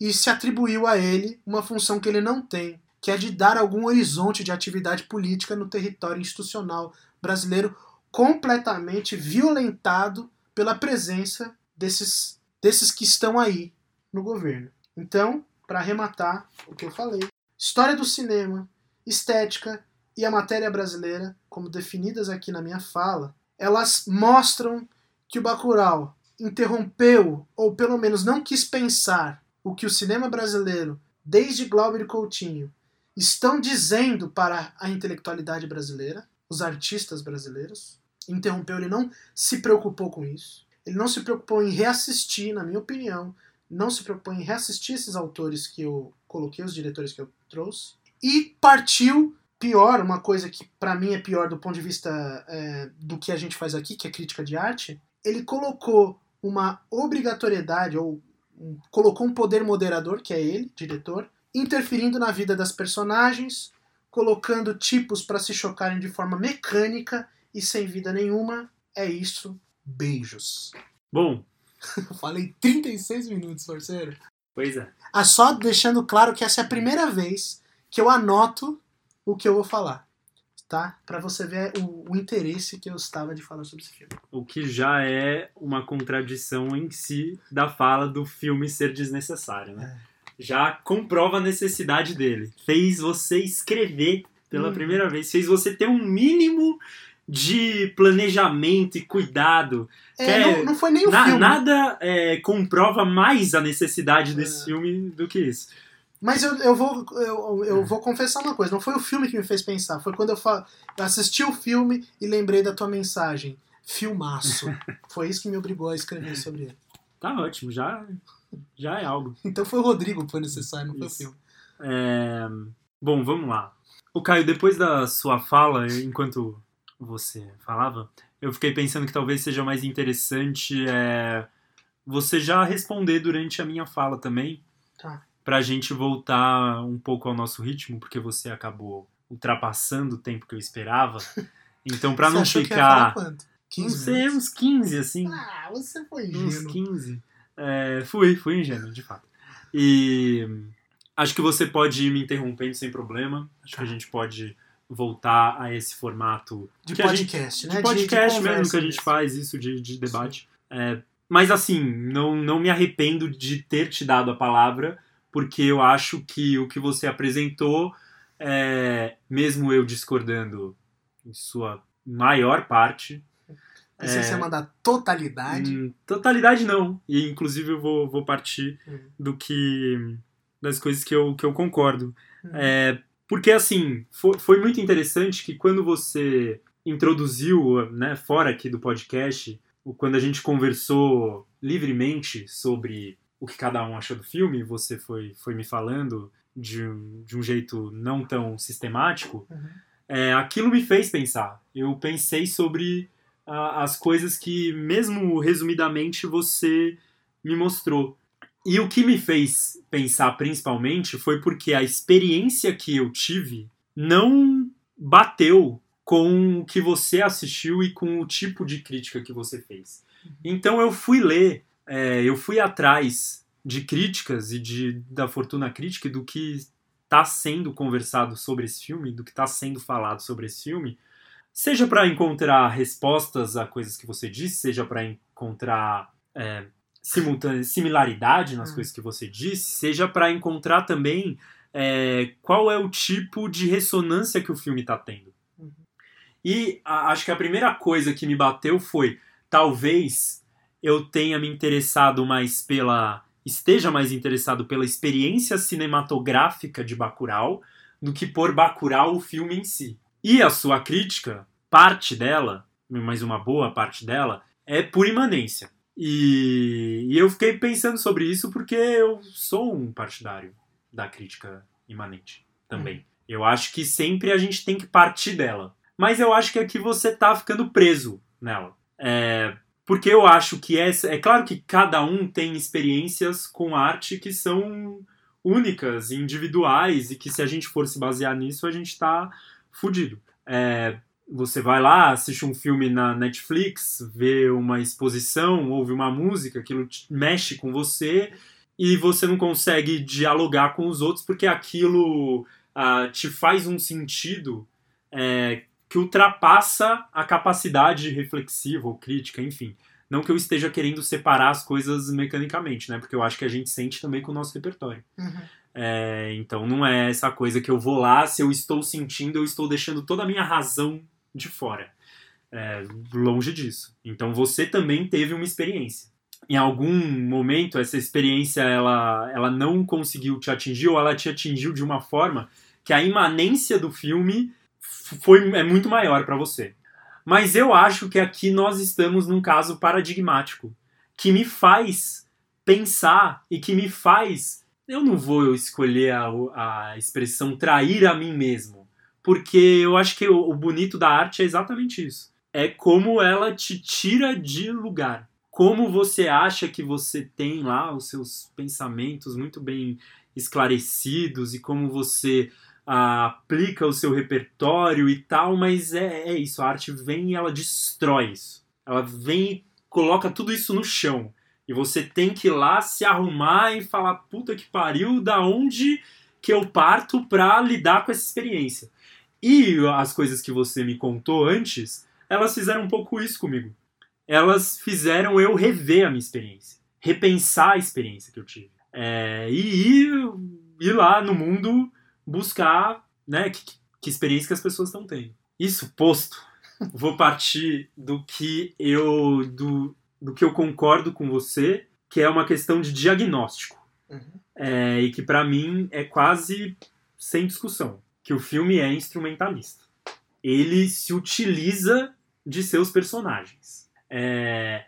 A: E se atribuiu a ele uma função que ele não tem, que é de dar algum horizonte de atividade política no território institucional brasileiro completamente violentado pela presença desses, desses que estão aí no governo. Então, para arrematar o que eu falei, história do cinema, estética e a matéria brasileira, como definidas aqui na minha fala, elas mostram que o Bacurau interrompeu, ou pelo menos não quis pensar, o que o cinema brasileiro, desde Glauber Coutinho, estão dizendo para a intelectualidade brasileira, os artistas brasileiros. Interrompeu, ele não se preocupou com isso. Ele não se preocupou em reassistir, na minha opinião, não se preocupou em reassistir esses autores que eu coloquei, os diretores que eu trouxe, e partiu pior, uma coisa que para mim é pior do ponto de vista é, do que a gente faz aqui, que é crítica de arte, ele colocou uma obrigatoriedade, ou um, colocou um poder moderador, que é ele, diretor, interferindo na vida das personagens, colocando tipos para se chocarem de forma mecânica e sem vida nenhuma. É isso. Beijos.
B: Bom.
A: Falei 36 minutos, parceiro.
B: Pois é.
A: Ah, só deixando claro que essa é a primeira vez que eu anoto o que eu vou falar. Tá? Para você ver o, o, interesse que eu estava de falar sobre esse filme.
B: O que já é uma contradição em si da fala do filme ser desnecessário, né? É já comprova a necessidade dele. Fez você escrever pela hum. primeira vez, fez você ter um mínimo de planejamento e cuidado.
A: É, é, não, não, foi nem o na, filme.
B: Nada é, comprova mais a necessidade desse é. filme do que isso.
A: Mas eu, eu, vou, eu, eu vou confessar uma coisa, não foi o filme que me fez pensar, foi quando eu, fa... eu assisti o filme e lembrei da tua mensagem. Filmaço. Foi isso que me obrigou a escrever sobre ele.
B: Tá ótimo, já, já é algo.
A: Então foi o Rodrigo que foi necessário, não foi o
B: Isso.
A: filme.
B: É, Bom, vamos lá. O Caio, depois da sua fala, enquanto você falava, eu fiquei pensando que talvez seja mais interessante é, você já responder durante a minha fala também,
A: Tá.
B: pra gente voltar um pouco ao nosso ritmo, porque você acabou ultrapassando o tempo que eu esperava. Então, pra
A: Você
B: não
A: achou que ia falar
B: ficar.
A: quanto?
B: Não
A: 15
B: sei,
A: minutos?
B: uns 15, assim.
A: Ah, você foi
B: Uns
A: ingênuo.
B: 15. É, fui, fui ingênuo, de fato. E acho que você pode ir me interrompendo sem problema. Acho que a gente pode voltar a esse formato
A: De
B: a gente-
A: podcast, né?
B: de podcast mesmo
A: conversa
B: que a gente faz, isso de, de debate. É, mas assim, não, não me arrependo de ter te dado a palavra, porque eu acho que o que você apresentou, é, mesmo eu discordando em sua maior parte,
A: Que você ia mandar totalidade.
B: Hum, totalidade não. E inclusive eu vou, vou partir
A: Hum.
B: do que. das coisas que eu, que eu concordo.
A: Hum.
B: É, porque assim, foi, foi muito interessante que quando você introduziu, né, fora aqui do podcast, quando a gente conversou livremente sobre o que cada um achou do filme, você foi, foi me falando de um, de um jeito não tão sistemático,
A: Uhum.
B: é, aquilo me fez pensar. Eu pensei sobre as coisas que, mesmo resumidamente, você me mostrou. E o que me fez pensar principalmente foi porque a experiência que eu tive não bateu com o que você assistiu e com o tipo de crítica que você fez. Então eu fui ler, é, eu fui atrás de críticas e de, da fortuna crítica e do que está sendo conversado sobre esse filme, do que está sendo falado sobre esse filme, seja para encontrar respostas a coisas que você disse, seja para encontrar é, similaridade nas
A: Hum.
B: coisas que você disse, seja para encontrar também é, qual é o tipo de ressonância que o filme está tendo.
A: Uhum.
B: E a- acho que a primeira coisa que me bateu foi talvez eu tenha me interessado mais pela esteja mais interessado pela experiência cinematográfica de Bacurau do que por Bacurau o filme em si. E a sua crítica, parte dela, mas uma boa parte dela, é por imanência. E, e eu fiquei pensando sobre isso porque eu sou um partidário da crítica imanente também. Eu acho que sempre a gente tem que partir dela. Mas eu acho que aqui você tá ficando preso nela. É, porque eu acho que essa. É claro que cada um tem experiências com arte que são únicas, individuais, e que se a gente for se basear nisso, a gente tá fudido. É, você vai lá, assiste um filme na Netflix, vê uma exposição, ouve uma música, aquilo mexe com você e você não consegue dialogar com os outros porque aquilo ah, te faz um sentido é, que ultrapassa a capacidade reflexiva ou crítica, enfim. Não que eu esteja querendo separar as coisas mecanicamente, né? Porque eu acho que a gente sente também com o nosso repertório.
A: Uhum.
B: É, então não é essa coisa que eu vou lá, se eu estou sentindo, eu estou deixando toda a minha razão de fora. É, longe disso. Então você também teve uma experiência. Em algum momento essa experiência ela, ela não conseguiu te atingir ou ela te atingiu de uma forma que a imanência do filme foi é muito maior para você. Mas eu acho que aqui nós estamos num caso paradigmático que me faz pensar e que me faz eu não vou escolher a, a expressão trair a mim mesmo, porque eu acho que o, o bonito da arte é exatamente isso. É como ela te tira de lugar. Como você acha que você tem lá os seus pensamentos muito bem esclarecidos e como você ah, aplica o seu repertório e tal, mas é, é isso. A arte vem e ela destrói isso. Ela vem e coloca tudo isso no chão. E você tem que ir lá se arrumar e falar, puta que pariu, da onde que eu parto pra lidar com essa experiência. E as coisas que você me contou antes, elas fizeram um pouco isso comigo. Elas fizeram eu rever a minha experiência. Repensar a experiência que eu tive. É, e ir, ir lá no mundo buscar né, que, que experiência que as pessoas estão tendo. Isso posto, vou partir do que eu do, do que eu concordo com você, que é uma questão de diagnóstico.
A: Uhum.
B: É, e que pra mim é quase sem discussão, que o filme é instrumentalista. Ele se utiliza de seus personagens. É,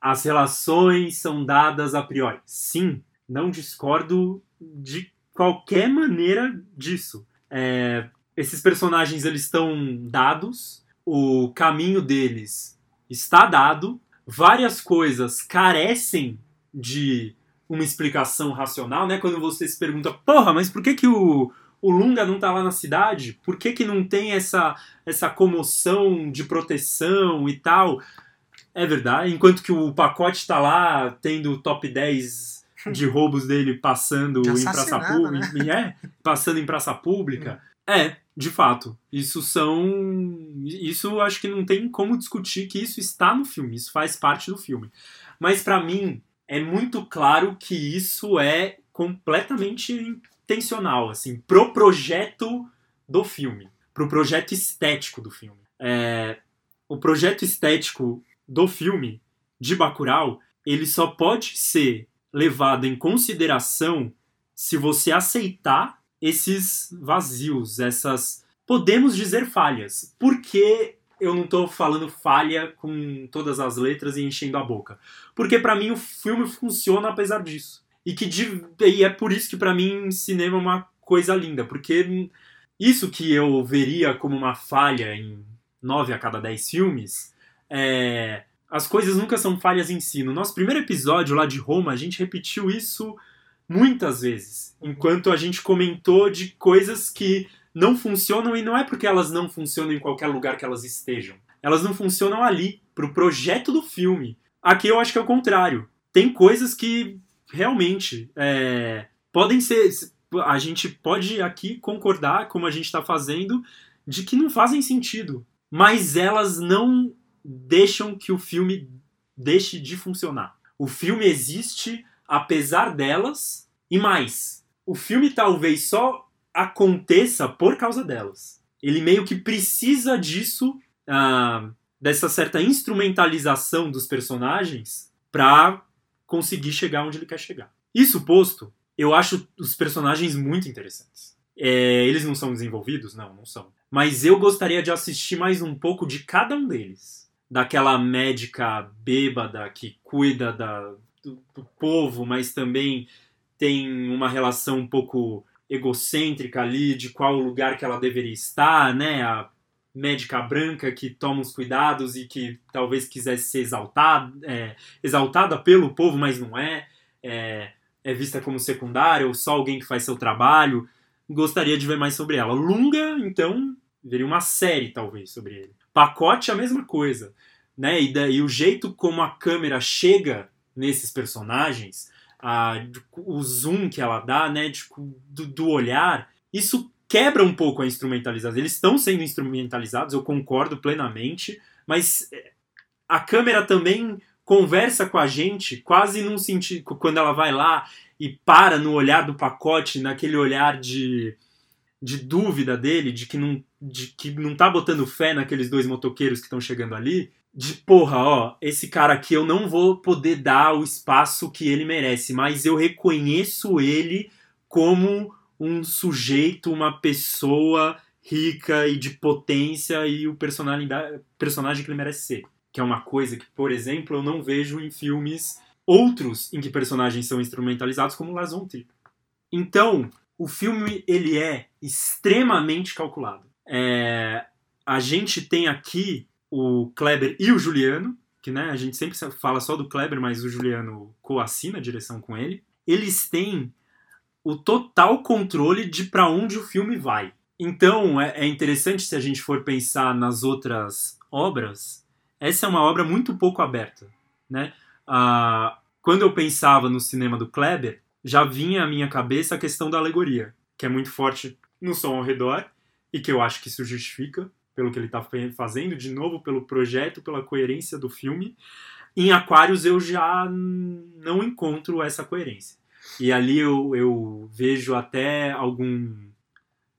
B: as relações são dadas a priori. Sim, não discordo de qualquer maneira disso. É, esses personagens eles estão dados, o caminho deles está dado, várias coisas carecem de uma explicação racional, né? Quando você se pergunta, porra, mas por que, que o, o Lunga não tá lá na cidade? Por que, que não tem essa, essa comoção de proteção e tal? É verdade. Enquanto que o pacote tá lá tendo o top 10 de roubos dele passando em praça pública. É, passando em praça pública. É, de fato. Isso são. Isso acho que não tem como discutir que isso está no filme. Isso faz parte do filme. Mas pra mim, é muito claro que isso é completamente intencional, assim, pro projeto do filme. Pro projeto estético do filme. É, o projeto estético do filme, de Bacurau, ele só pode ser levado em consideração se você aceitar esses vazios, essas podemos dizer falhas. Porque eu não tô falando falha com todas as letras e enchendo a boca. Porque pra mim o filme funciona apesar disso. E que e é por isso que pra mim cinema é uma coisa linda, porque isso que eu veria como uma falha em 9 a cada 10 filmes, é, as coisas nunca são falhas em si. No nosso primeiro episódio lá de Roma, a gente repetiu isso muitas vezes, enquanto a gente comentou de coisas que não funcionam e não é porque elas não funcionam em qualquer lugar que elas estejam. Elas não funcionam ali, pro projeto do filme. Aqui eu acho que é o contrário. Tem coisas que realmente é, podem ser. A gente pode aqui concordar, como a gente está fazendo, de que não fazem sentido. Mas elas não deixam que o filme deixe de funcionar. O filme existe apesar delas e mais. O filme talvez só aconteça por causa delas. Ele meio que precisa disso, ah, dessa certa instrumentalização dos personagens, pra conseguir chegar onde ele quer chegar. Isso posto, eu acho os personagens muito interessantes. É, eles não são desenvolvidos? Não, não são. Mas eu gostaria de assistir mais um pouco de cada um deles. Daquela médica bêbada que cuida da, do, do povo, mas também tem uma relação um pouco egocêntrica ali de qual lugar que ela deveria estar, né? A médica branca que toma os cuidados e que talvez quisesse ser exaltada, é, exaltada pelo povo, mas não é. é. É vista como secundária ou só alguém que faz seu trabalho. Gostaria de ver mais sobre ela. Lunga, então, veria uma série talvez sobre ele. Pacote, a mesma coisa. Né? E, daí, o jeito como a câmera chega nesses personagens, a, o zoom que ela dá, né, de, do, do, olhar, isso quebra um pouco a instrumentalização. Eles estão sendo instrumentalizados, eu concordo plenamente, mas a câmera também conversa com a gente, quase num sentido, quando ela vai lá e para no olhar do pacote, naquele olhar de, de dúvida dele, de que, não, de que não tá botando fé naqueles dois motoqueiros que estão chegando ali, de porra, ó, esse cara aqui eu não vou poder dar o espaço que ele merece, mas eu reconheço ele como um sujeito, uma pessoa rica e de potência e o personagem, que ele merece ser. Que é uma coisa que, por exemplo, eu não vejo em filmes outros em que personagens são instrumentalizados, como Lars. Então, o filme ele é extremamente calculado. É, a gente tem aqui o Kleber e o Juliano, que né, a gente sempre fala só do Kleber, mas o Juliano coassina a direção com ele. Eles têm o total controle de para onde o filme vai. Então é, é, interessante se a gente for pensar nas outras obras. Essa é uma obra muito pouco aberta, né? Ah, quando eu pensava no cinema do Kleber, já vinha à minha cabeça a questão da alegoria, que é muito forte no som ao redor e que eu acho que isso justifica pelo que ele está fazendo, de novo pelo projeto, pela coerência do filme. Em Aquários eu já não encontro essa coerência. E ali eu, eu vejo até algum,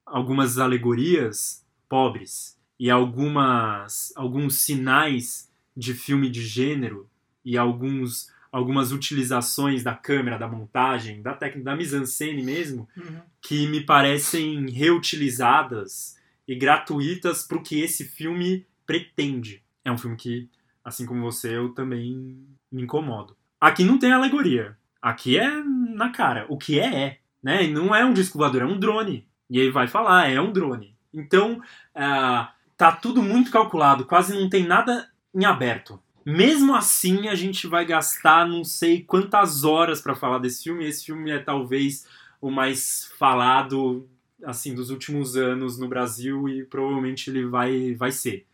B: algumas alegorias pobres e algumas, alguns sinais de filme de gênero e alguns, algumas utilizações da câmera, da montagem, da técnica, da mise-en-scène mesmo,
A: Uhum.
B: que me parecem reutilizadas e gratuitas para o que esse filme pretende. é um filme que, assim como você, eu também me incomodo. Aqui não tem alegoria. Aqui é na cara. O que é, é. Né? Não é um disco voador, é um drone. E ele vai falar, é um drone. Então, uh, tá tudo muito calculado, quase não tem nada em aberto. Mesmo assim, a gente vai gastar não sei quantas horas para falar desse filme. Esse filme é talvez o mais falado assim dos últimos anos no Brasil e provavelmente ele vai, vai ser.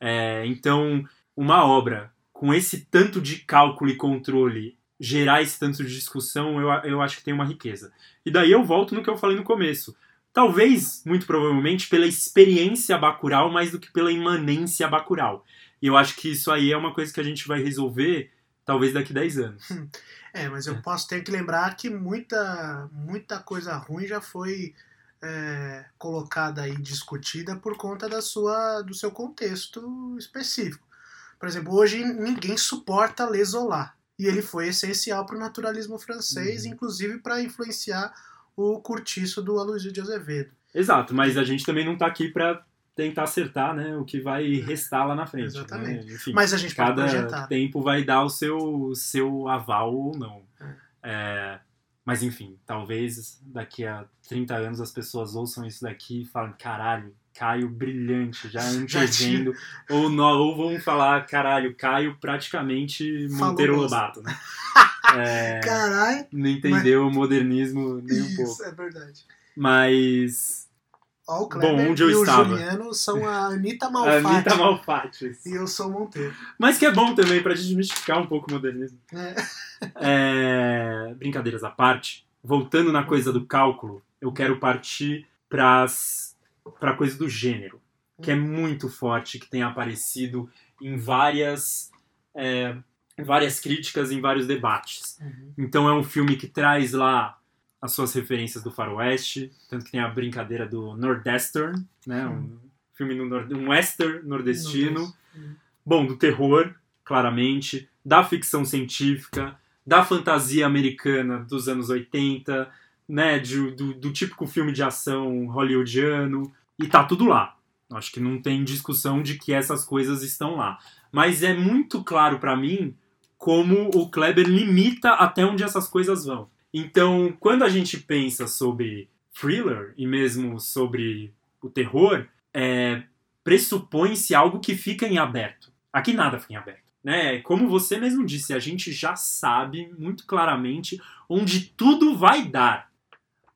B: É, então, uma obra com esse tanto de cálculo e controle gerar esse tanto de discussão, eu, eu acho que tem uma riqueza. E daí eu volto no que eu falei no começo. Talvez, muito provavelmente, pela experiência bacural mais do que pela imanência bacural. E eu acho que isso aí é uma coisa que a gente vai resolver talvez daqui 10 anos.
A: É, mas eu posso ter que lembrar que muita, muita coisa ruim já foi é, colocada e discutida por conta da sua, do seu contexto específico. Por exemplo, hoje ninguém suporta ler Zola. E ele foi essencial para o naturalismo francês, uhum. inclusive para influenciar o curtiço do Aloysio de Azevedo.
B: Exato, mas a gente também não está aqui para tentar acertar né, o que vai é. restar lá na frente.
A: Né? Exatamente.
B: Né? Enfim,
A: Mas a gente
B: cada tempo vai dar o seu, seu aval ou não. É. É, mas enfim, talvez daqui a 30 anos as pessoas ouçam isso daqui e falem, caralho, Caio brilhante, já antevendo. ou, não, ou vão falar, caralho, Caio praticamente Monteiro Lobato, né?
A: É, caralho.
B: Não entendeu mas... o modernismo nem
A: isso,
B: um pouco.
A: Isso, é verdade.
B: Mas
A: Ó, o Kleber Bom, onde eu e estava. o Juliano são a Anitta Malfatti.
B: Anitta Malfatti.
A: E eu sou o Monteiro.
B: Mas que é bom também pra desmistificar um pouco o modernismo. É. É, brincadeiras à parte, voltando na coisa do cálculo, eu quero partir para a coisa do gênero, que é muito forte, que tem aparecido em várias, é, várias críticas, em vários debates. Uhum. Então é um filme que traz lá as suas referências do faroeste, tanto que tem a brincadeira do Nordestern, né? Um filme no nord... um western nordestino. Bom, do terror, claramente, da ficção científica, da fantasia americana dos anos 80, né, de, do, do típico filme de ação hollywoodiano, e tá tudo lá. Acho que não tem discussão de que essas coisas estão lá. Mas é muito claro para mim como o Kleber limita até onde essas coisas vão. Então, quando a gente pensa sobre thriller e mesmo sobre o terror, é, pressupõe-se algo que fica em aberto. Aqui nada fica em aberto. Né? Como você mesmo disse, a gente já sabe muito claramente onde tudo vai dar.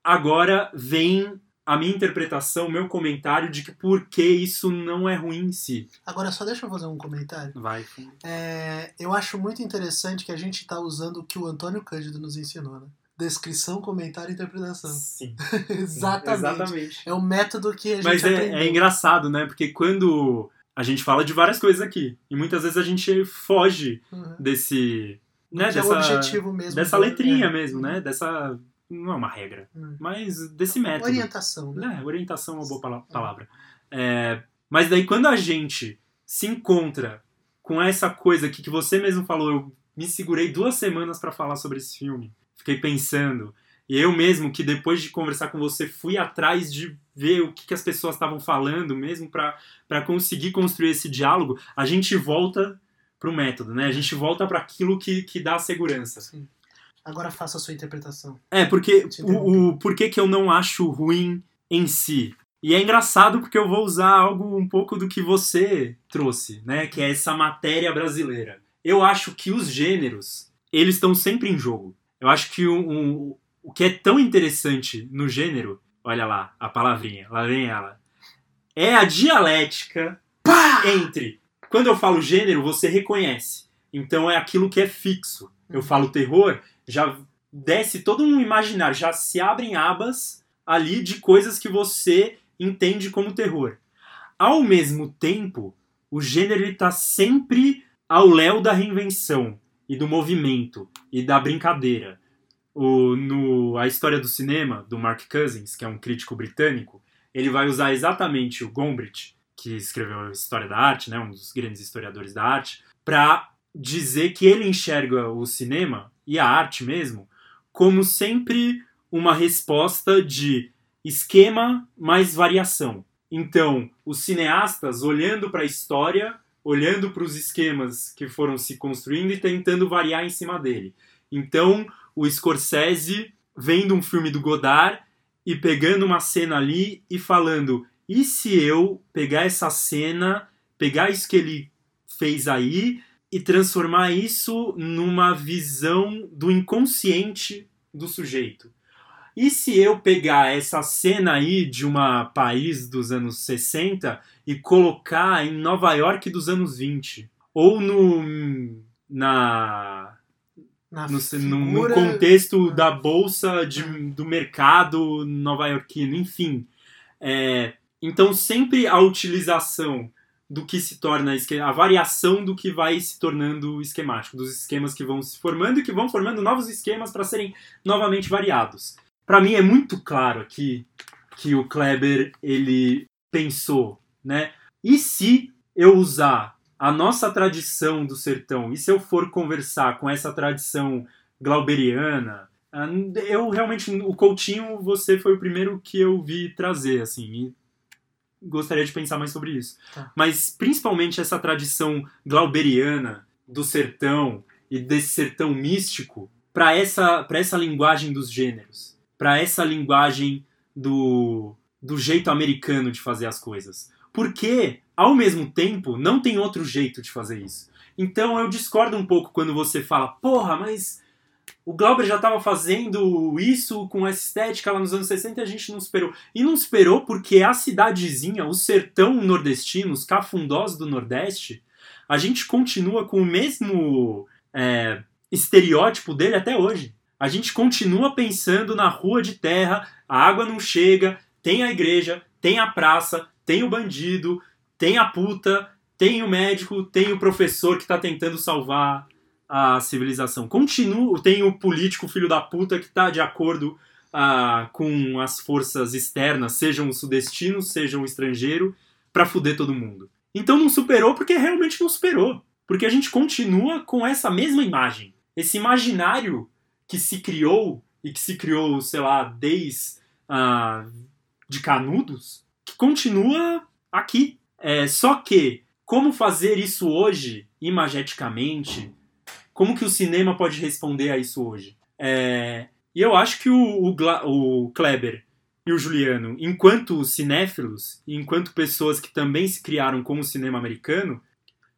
B: Agora vem a minha interpretação, o meu comentário de que por que isso não é ruim em si.
A: Agora, só deixa eu fazer um comentário.
B: Vai.
A: É, eu acho muito interessante que a gente está usando o que o Antônio Cândido nos ensinou, né? Descrição, comentário e interpretação.
B: Sim.
A: Exatamente. Exatamente. É o método que a gente
B: Mas
A: é,
B: é, engraçado, né? Porque quando a gente fala de várias coisas aqui, e muitas vezes a gente foge uhum. desse... Né, dessa,
A: é objetivo mesmo.
B: Dessa letrinha é. mesmo, né? Dessa... Não é uma regra, uhum. mas desse método.
A: Orientação, né?
B: É, orientação é uma boa palavra. É, mas daí quando a gente se encontra com essa coisa aqui que você mesmo falou, eu me segurei duas semanas para falar sobre esse filme fiquei pensando. E eu mesmo, que depois de conversar com você, fui atrás de ver o que, que as pessoas estavam falando mesmo para conseguir construir esse diálogo, a gente volta para o método, né? A gente volta para aquilo que, que dá segurança.
A: Sim. Agora faça a sua interpretação.
B: É, porque o, o por que, que eu não acho ruim em si? E é engraçado porque eu vou usar algo um pouco do que você trouxe, né? Que é essa matéria brasileira. Eu acho que os gêneros, eles estão sempre em jogo. Eu acho que um, um, o que é tão interessante no gênero, olha lá, a palavrinha, lá vem ela, é a dialética Pá! entre. Quando eu falo gênero, você reconhece. Então é aquilo que é fixo. Eu uhum. falo terror, já desce todo um imaginário, já se abrem abas ali de coisas que você entende como terror. Ao mesmo tempo, o gênero está sempre ao léu da reinvenção e do movimento e da brincadeira. O, no A História do Cinema, do Mark Cousins, que é um crítico britânico, ele vai usar exatamente o Gombrich, que escreveu a História da Arte, né, um dos grandes historiadores da arte, para dizer que ele enxerga o cinema e a arte mesmo como sempre uma resposta de esquema mais variação. Então, os cineastas olhando para a história olhando para os esquemas que foram se construindo e tentando variar em cima dele. Então, o Scorsese vendo um filme do Godard e pegando uma cena ali e falando: e se eu pegar essa cena, pegar isso que ele fez aí e transformar isso numa visão do inconsciente do sujeito? E se eu pegar essa cena aí de um país dos anos 60 e colocar em Nova York dos anos 20? Ou no. na. No, figura... no, contexto da bolsa de, do mercado nova-iorquino, enfim. É, então, sempre a utilização do que se torna a variação do que vai se tornando esquemático, dos esquemas que vão se formando e que vão formando novos esquemas para serem novamente variados para mim é muito claro aqui que o Kleber ele pensou, né? E se eu usar a nossa tradição do sertão, e se eu for conversar com essa tradição glauberiana, ah, eu realmente o Coutinho você foi o primeiro que eu vi trazer assim, gostaria de pensar mais sobre isso. Tá. Mas principalmente essa tradição glauberiana do sertão e desse sertão místico para essa para essa linguagem dos gêneros para essa linguagem do, do jeito americano de fazer as coisas. Porque, ao mesmo tempo, não tem outro jeito de fazer isso. Então eu discordo um pouco quando você fala, porra, mas o Glauber já estava fazendo isso com essa estética lá nos anos 60 e a gente não esperou. E não esperou porque a cidadezinha, o sertão nordestino, os cafundós do Nordeste, a gente continua com o mesmo é, estereótipo dele até hoje a gente continua pensando na rua de terra, a água não chega, tem a igreja, tem a praça, tem o bandido, tem a puta, tem o médico, tem o professor que está tentando salvar a civilização. Continua, tem o político filho da puta que está de acordo ah, com as forças externas, sejam os sudestinos, sejam o estrangeiro, para fuder todo mundo. Então não superou porque realmente não superou. Porque a gente continua com essa mesma imagem. Esse imaginário que se criou e que se criou, sei lá, desde uh, de Canudos, que continua aqui. É, só que como fazer isso hoje, imageticamente, como que o cinema pode responder a isso hoje? É, e eu acho que o, o, o, Kleber e o Juliano, enquanto cinéfilos, enquanto pessoas que também se criaram com o cinema americano,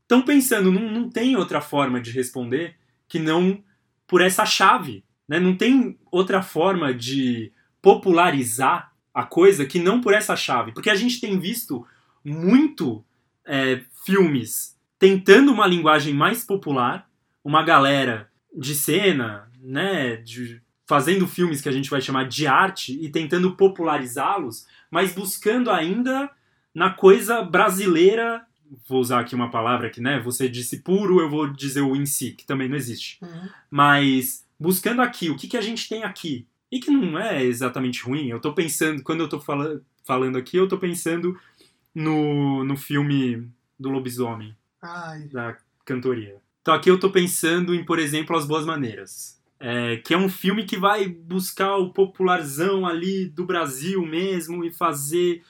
B: estão pensando, não, não tem outra forma de responder que não por essa chave. Né? Não tem outra forma de popularizar a coisa que não por essa chave. Porque a gente tem visto muito é, filmes tentando uma linguagem mais popular, uma galera de cena, né, de, fazendo filmes que a gente vai chamar de arte e tentando popularizá-los, mas buscando ainda na coisa brasileira vou usar aqui uma palavra que, né, você disse puro, eu vou dizer o em si, que também não existe. Uhum. Mas buscando aqui, o que, que a gente tem aqui? E que não é exatamente ruim. Eu tô pensando, quando eu tô fala, falando aqui, eu tô pensando no, no filme do lobisomem.
A: Ai.
B: Da cantoria. Então aqui eu tô pensando em, por exemplo, As Boas Maneiras. É, que é um filme que vai buscar o popularzão ali do Brasil mesmo e fazer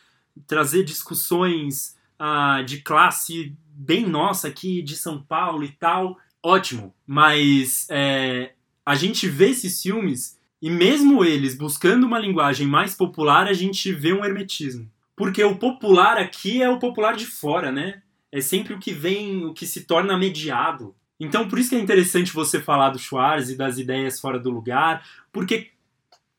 B: trazer discussões ah, de classe bem nossa aqui de São Paulo e tal, ótimo. Mas é, a gente vê esses filmes e mesmo eles buscando uma linguagem mais popular, a gente vê um hermetismo. Porque o popular aqui é o popular de fora, né? É sempre o que vem, o que se torna mediado. Então, por isso que é interessante você falar do Schwarz e das ideias fora do lugar, porque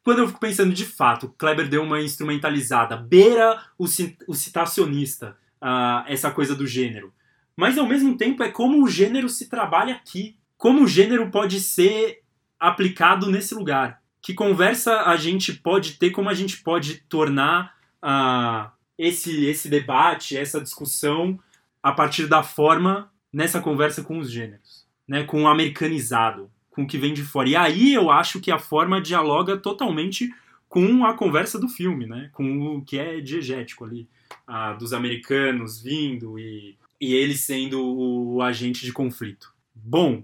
B: quando eu fico pensando de fato, Kleber deu uma instrumentalizada, beira o, o citacionista, uh, essa coisa do gênero. Mas ao mesmo tempo é como o gênero se trabalha aqui. Como o gênero pode ser aplicado nesse lugar. Que conversa a gente pode ter, como a gente pode tornar uh, esse, esse debate, essa discussão a partir da forma nessa conversa com os gêneros, né? com o americanizado, com o que vem de fora. E aí eu acho que a forma dialoga totalmente com a conversa do filme, né? com o que é diegético ali, uh, dos americanos vindo e, e ele sendo o agente de conflito. Bom,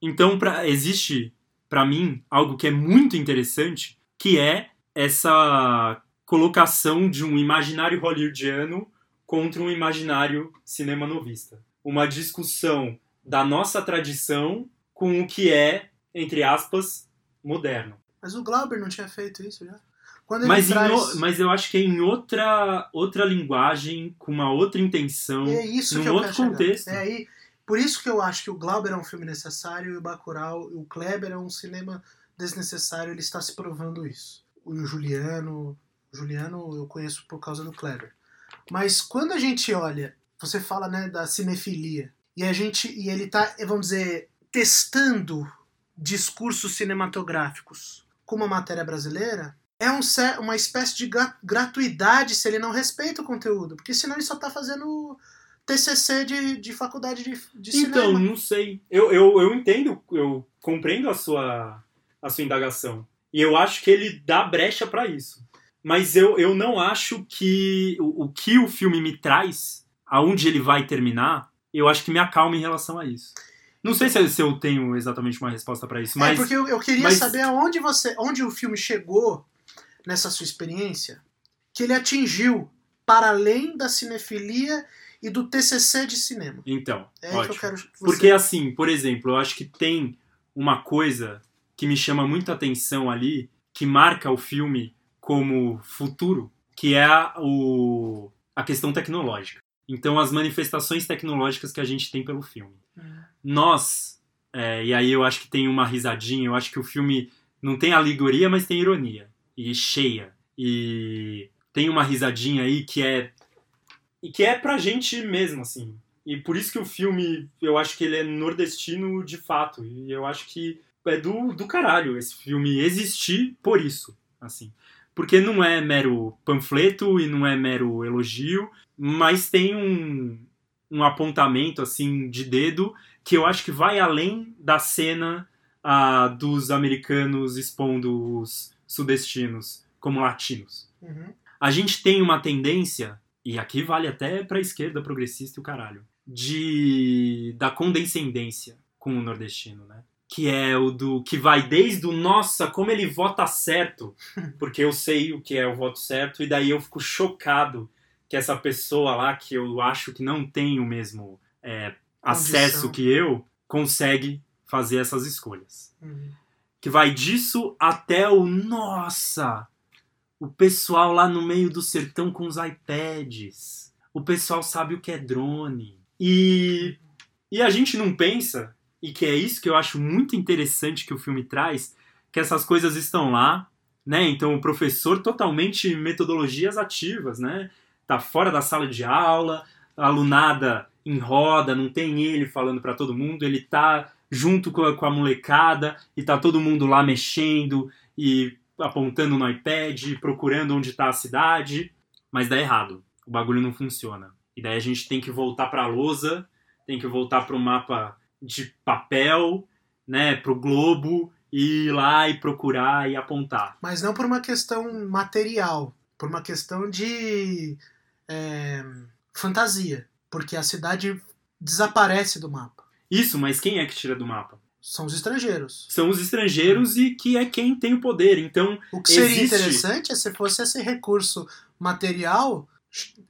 B: então pra, existe para mim, algo que é muito interessante, que é essa colocação de um imaginário hollywoodiano contra um imaginário cinema novista. uma discussão da nossa tradição com o que é, entre aspas, moderno.
A: Mas o Glauber não tinha feito isso já? Quando ele
B: Mas,
A: traz...
B: o- mas eu acho que é em outra, outra linguagem, com uma outra intenção,
A: É isso
B: num
A: que eu
B: outro
A: chegar.
B: contexto.
A: É aí, por isso que eu acho que o Glauber é um filme necessário e o Bacurau o Kleber é um cinema desnecessário. Ele está se provando isso. O Juliano, o Juliano eu conheço por causa do Kleber. Mas quando a gente olha, você fala né da cinefilia e a gente e ele tá, vamos dizer, testando discursos cinematográficos com uma matéria brasileira, é um, uma espécie de gra- gratuidade se ele não respeita o conteúdo, porque senão ele só tá fazendo TCC de, de faculdade de, de
B: Então,
A: cinema.
B: não sei. Eu, eu, eu entendo, eu compreendo a sua, a sua indagação. E eu acho que ele dá brecha pra isso. Mas eu, eu não acho que o, o que o filme me traz, aonde ele vai terminar, eu acho que me acalma em relação a isso. Não sei se, se eu tenho exatamente uma resposta pra isso, mas
A: é porque eu, eu queria
B: mas-
A: saber aonde você, onde o filme chegou nessa sua experiência, que ele atingiu para além da cinefilia e do TCC de cinema.
B: então,
A: É aí que
B: ótimo.
A: eu quero que você...
B: Porque assim, por exemplo, eu acho que tem uma coisa que me chama muita atenção ali, que marca o filme como futuro, que é a, o, a questão tecnológica. Então, as manifestações tecnológicas que a gente tem pelo filme.
A: Hum.
B: Nós, é, e aí eu acho que tem uma risadinha, eu acho que o filme não tem alegoria, mas tem ironia. E cheia. E tem uma risadinha aí que é. E que é pra gente mesmo, assim. E por isso que o filme, eu acho que ele é nordestino de fato. E eu acho que é do, do caralho esse filme existir por isso, assim. Porque não é mero panfleto e não é mero elogio, mas tem um, um apontamento, assim, de dedo que eu acho que vai além da cena ah, dos americanos expondo os sudestinos como latinos.
A: Uhum.
B: A gente tem uma tendência, e aqui vale até pra esquerda progressista e o caralho, de da condescendência com o nordestino, né? Que é o do que vai desde o nossa, como ele vota certo, porque eu sei o que é o voto certo, e daí eu fico chocado que essa pessoa lá, que eu acho que não tem o mesmo é, acesso que eu, consegue fazer essas escolhas
A: Uhum.
B: que vai disso até o nossa, o pessoal lá no meio do sertão com os iPads. O pessoal sabe o que é drone. E e a gente não pensa, e que é isso que eu acho muito interessante que o filme traz, que essas coisas estão lá, né? Então o professor totalmente metodologias ativas, né? Tá fora da sala de aula, a alunada em roda, não tem ele falando para todo mundo, ele tá junto com a, com a molecada e tá todo mundo lá mexendo e apontando no iPad, procurando onde tá a cidade, mas dá errado. O bagulho não funciona. E daí a gente tem que voltar pra lousa, tem que voltar pro mapa de papel, né, pro globo e ir lá e procurar e apontar.
A: Mas não por uma questão material, por uma questão de é, fantasia. Porque a cidade desaparece do mapa.
B: Isso, mas quem é que tira do mapa?
A: São os estrangeiros.
B: São os estrangeiros e que é quem tem o poder. Então,
A: O que seria
B: Existe-
A: interessante é se fosse esse recurso material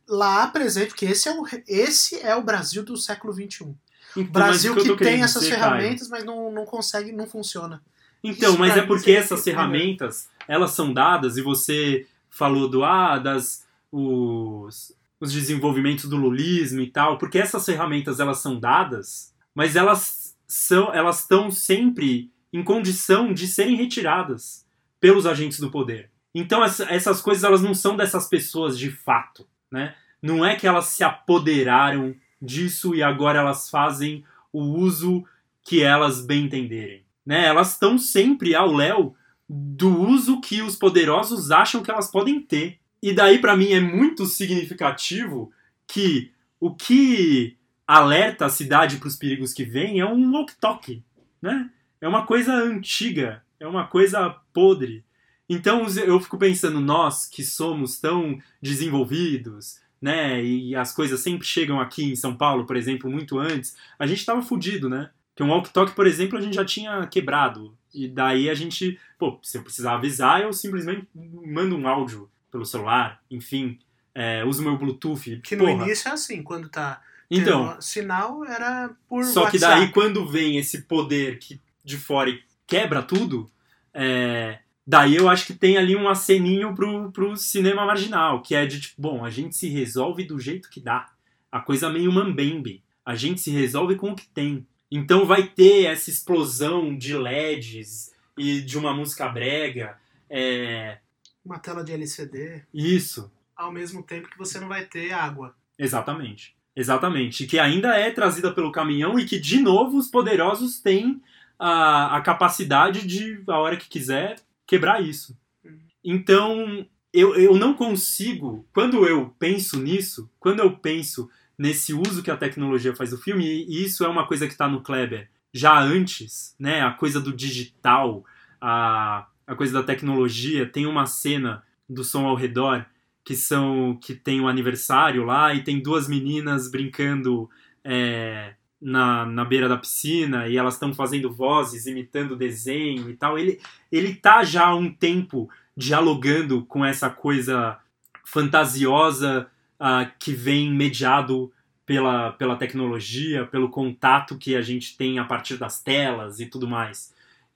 A: lá presente, porque esse é o, esse é o Brasil do século XXI.
B: então
A: Brasil que,
B: tô
A: tem essas
B: dizer, Caio,
A: ferramentas, mas não, não consegue, não funciona.
B: Então,
A: Isso
B: mas é porque essas ferramentas, elas são dadas e você falou do ah, das os, os desenvolvimentos do lulismo e tal, porque essas ferramentas elas são dadas, mas elas são elas estão sempre em condição de serem retiradas pelos agentes do poder. Então essa- essas coisas elas não são dessas pessoas de fato, né? Não é que elas se apoderaram disso e agora elas fazem o uso que elas bem entenderem né? Elas estão sempre ao léu do uso que os poderosos acham que elas podem ter. E daí pra mim é muito significativo que o que alerta a cidade para os perigos que vêm é um walk-talk, né? É uma coisa antiga, é uma coisa podre. Então eu fico pensando, nós que somos tão desenvolvidos, né? E as coisas sempre chegam aqui em São Paulo, por exemplo, muito antes, a gente tava fudido, né? Que um walk-talk, por exemplo, a gente já tinha quebrado. E daí a gente, pô, se eu precisar avisar, eu simplesmente mando um áudio pelo celular, enfim, é, uso meu Bluetooth.
A: Que no
B: porra.
A: início é assim, quando tá
B: Então,
A: sinal era por
B: Só que
A: WhatsApp.
B: daí, quando vem esse poder que de fora e quebra tudo, é, daí eu acho que tem ali um aceninho pro, pro cinema marginal, que é de tipo, bom, a gente se resolve do jeito que dá. A coisa meio mambembe. A gente se resolve com o que tem. Então vai ter essa explosão de LEDs e de uma música brega. É,
A: Uma tela de LCD,
B: isso,
A: ao mesmo tempo que você não vai ter água.
B: Exatamente. Exatamente. Que ainda é trazida pelo caminhão e que, de novo, os poderosos têm a, a capacidade de, a hora que quiser, quebrar isso.
A: Uhum.
B: Então, eu, eu não consigo, quando eu penso nisso, quando eu penso nesse uso que a tecnologia faz do filme, e isso é uma coisa que está no Kleber já antes, né? A coisa do digital, a, a coisa da tecnologia. Tem uma cena do som ao redor que são que tem um aniversário lá e tem duas meninas brincando é, na, na beira da piscina e elas estão fazendo vozes, imitando desenho e tal. Ele, ele tá já há um tempo dialogando com essa coisa fantasiosa ah, que vem mediado pela, pela tecnologia, pelo contato que a gente tem a partir das telas e tudo mais.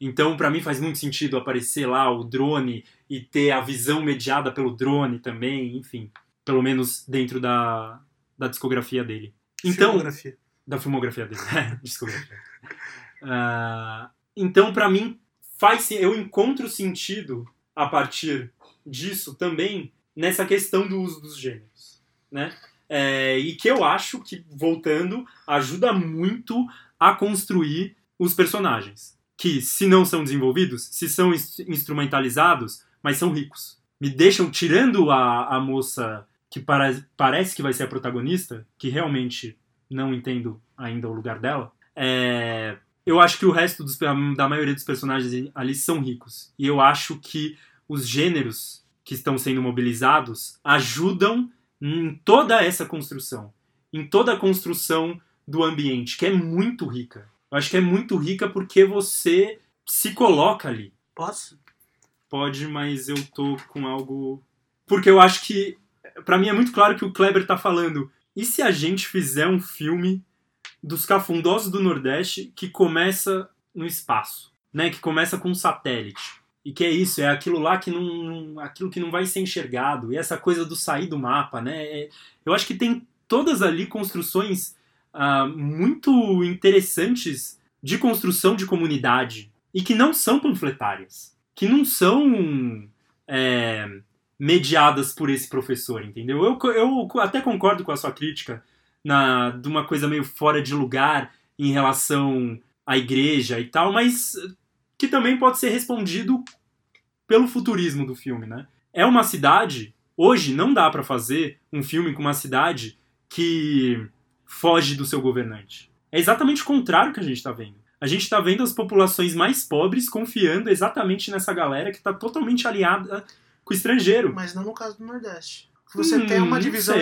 B: Então, para mim, faz muito sentido aparecer lá o drone e ter a visão mediada pelo drone também, enfim. Pelo menos dentro da, da discografia dele. Então,
A: Filmografia.
B: da filmografia dele. discografia. Ah, então, para mim, faz eu encontro sentido a partir disso também nessa questão do uso dos gêneros, né? É, e que eu acho que, voltando, ajuda muito a construir os personagens. Que, se não são desenvolvidos, se são ins- instrumentalizados, mas são ricos. Me deixam, tirando a, a moça que para, parece que vai ser a protagonista, que realmente não entendo ainda o lugar dela, é, eu acho que o resto dos- da maioria dos personagens ali são ricos. E eu acho que os gêneros que estão sendo mobilizados ajudam em toda essa construção. Em toda a construção do ambiente, que é muito rica. Eu acho que é muito rica porque você se coloca ali.
A: Posso?
B: Pode, mas eu tô com algo. Porque eu acho que. Pra mim é muito claro que o Kleber tá falando. E se a gente fizer um filme dos cafundosos do Nordeste que começa no espaço, né? Que começa com um satélite. E que é isso, é aquilo lá que não. aquilo que não vai ser enxergado. E essa coisa do sair do mapa, né? É- eu acho que tem todas ali construções ah, muito interessantes de construção de comunidade. E que não são panfletárias. Que não são. é, mediadas por esse professor, entendeu? Eu, eu até concordo com a sua crítica na, de uma coisa meio fora de lugar em relação à igreja e tal, mas que também pode ser respondido pelo futurismo do filme, né? É uma cidade, hoje não dá pra fazer um filme com uma cidade que foge do seu governante. É exatamente o contrário que a gente tá vendo. A gente tá vendo as populações mais pobres confiando exatamente nessa galera que tá totalmente aliada com o estrangeiro.
A: Mas não no caso do Nordeste. Você
B: Hum,
A: tem uma divisão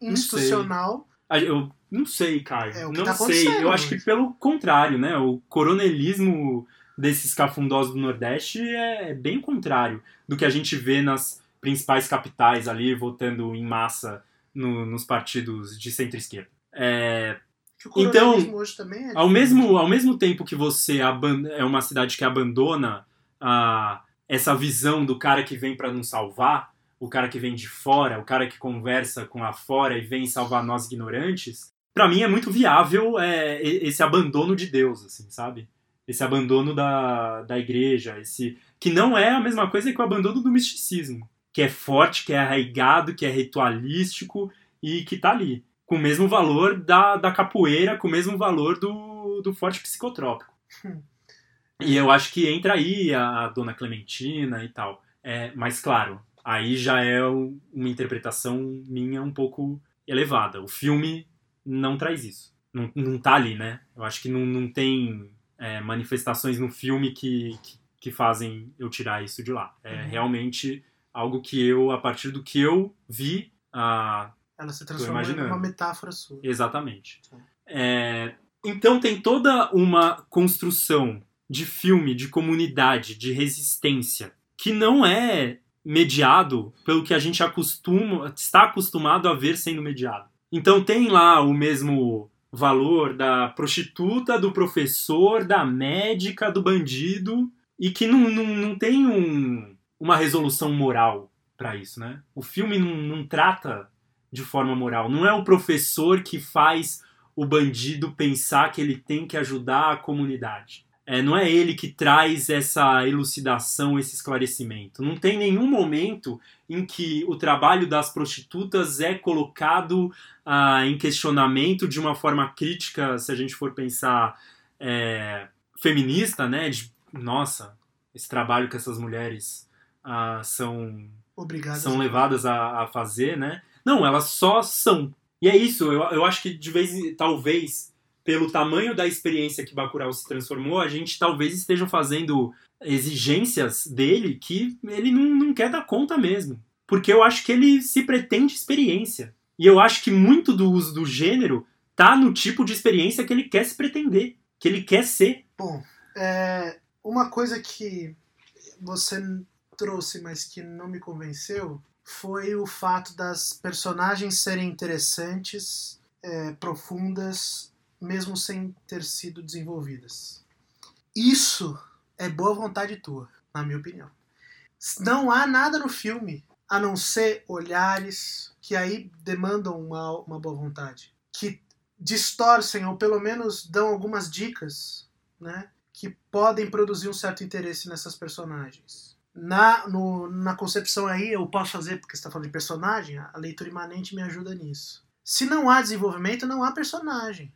A: institucional.
B: Eu não sei, Caio.
A: É
B: não
A: tá
B: sei. Eu acho que pelo contrário, né? O coronelismo desses cafundosos do Nordeste é bem contrário do que a gente vê nas principais capitais ali, votando em massa no- nos partidos de centro-esquerda. É,
A: Que o
B: Então,
A: coronelismo hoje também é
B: ao mesmo, ao mesmo tempo que você é uma cidade que abandona a, essa visão do cara que vem para nos salvar, o cara que vem de fora, o cara que conversa com lá fora e vem salvar nós ignorantes, pra mim é muito viável é, esse abandono de Deus, assim, sabe? Esse abandono da, da igreja, esse que não é a mesma coisa que o abandono do misticismo, que é forte, que é arraigado, que é ritualístico e que tá ali com o mesmo valor da, da capoeira, com o mesmo valor do, do forte psicotrópico.
A: Hum.
B: E eu acho que entra aí a, a Dona Clementina e tal. É, mas claro, aí já é uma interpretação minha um pouco elevada. O filme não traz isso. Não, não tá ali, né? Eu acho que não, não tem é, manifestações no filme que, que, que fazem eu tirar isso de lá. É
A: Uhum.
B: realmente algo que eu, a partir do que eu vi, a,
A: Ela se transforma em uma metáfora sua.
B: Exatamente. É, então tem toda uma construção de filme, de comunidade, de resistência, que não é mediado pelo que a gente acostuma, está acostumado a ver sendo mediado. Então tem lá o mesmo valor da prostituta, do professor, da médica, do bandido, e que não, não, não tem um, uma resolução moral para isso, né? O filme não, não trata de forma moral. Não é o professor que faz o bandido pensar que ele tem que ajudar a comunidade. É, não é ele que traz essa elucidação, esse esclarecimento. Não tem nenhum momento em que o trabalho das prostitutas é colocado ah, em questionamento de uma forma crítica, se a gente for pensar é, feminista, né? De, nossa, esse trabalho que essas mulheres ah, são,
A: Obrigado.
B: são levadas a, a fazer, né? Não, elas só são. E é isso, eu, eu acho que de vez talvez, pelo tamanho da experiência que Bacurau se transformou, a gente talvez esteja fazendo exigências dele que ele não, não quer dar conta mesmo. Porque eu acho que ele se pretende experiência. E eu acho que muito do uso do gênero tá no tipo de experiência que ele quer se pretender, que ele quer ser.
A: Bom, é, uma coisa que você trouxe, mas que não me convenceu, foi o fato das personagens serem interessantes, é, profundas, mesmo sem ter sido desenvolvidas. Isso é boa vontade tua, na minha opinião. Não há nada no filme a não ser olhares que aí demandam uma, uma boa vontade, que distorcem ou pelo menos dão algumas dicas, né, que podem produzir um certo interesse nessas personagens na, no, na concepção aí, eu posso fazer, porque você está falando de personagem, a leitura imanente me ajuda nisso. Se não há desenvolvimento, não há personagem.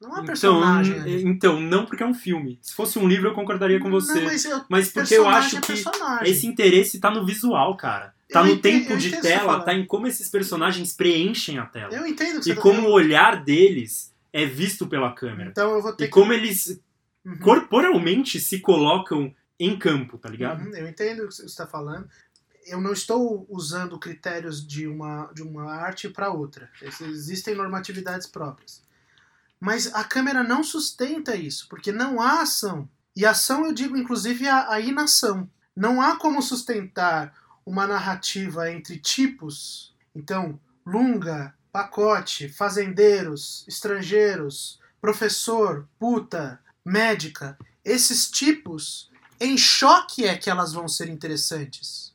A: Não há personagem.
B: Então,
A: ali.
B: então, não porque é um filme. Se fosse um livro, eu concordaria com você.
A: Não, mas, eu,
B: mas porque eu
A: personagem
B: acho
A: é
B: que
A: personagem.
B: esse interesse tá no visual, cara. Tá
A: Eu
B: no
A: entendo-
B: tempo de
A: o tá
B: tela, tá em como esses personagens preenchem a tela.
A: Eu entendo o que
B: E
A: tá
B: como o
A: falando.
B: olhar deles é visto pela câmera.
A: Então eu vou ter
B: E
A: que.
B: como eles
A: Uhum.
B: corporalmente se colocam em campo, tá ligado?
A: Uhum, eu entendo o que você está falando. Eu não estou usando critérios de uma, de uma arte para outra. Existem normatividades próprias. Mas a câmera não sustenta isso, porque não há ação. E ação eu digo inclusive a, a inação. Não há como sustentar uma narrativa entre tipos. Então, lunga, pacote, fazendeiros, estrangeiros, professor, puta, médica. Esses tipos, em choque é que elas vão ser interessantes.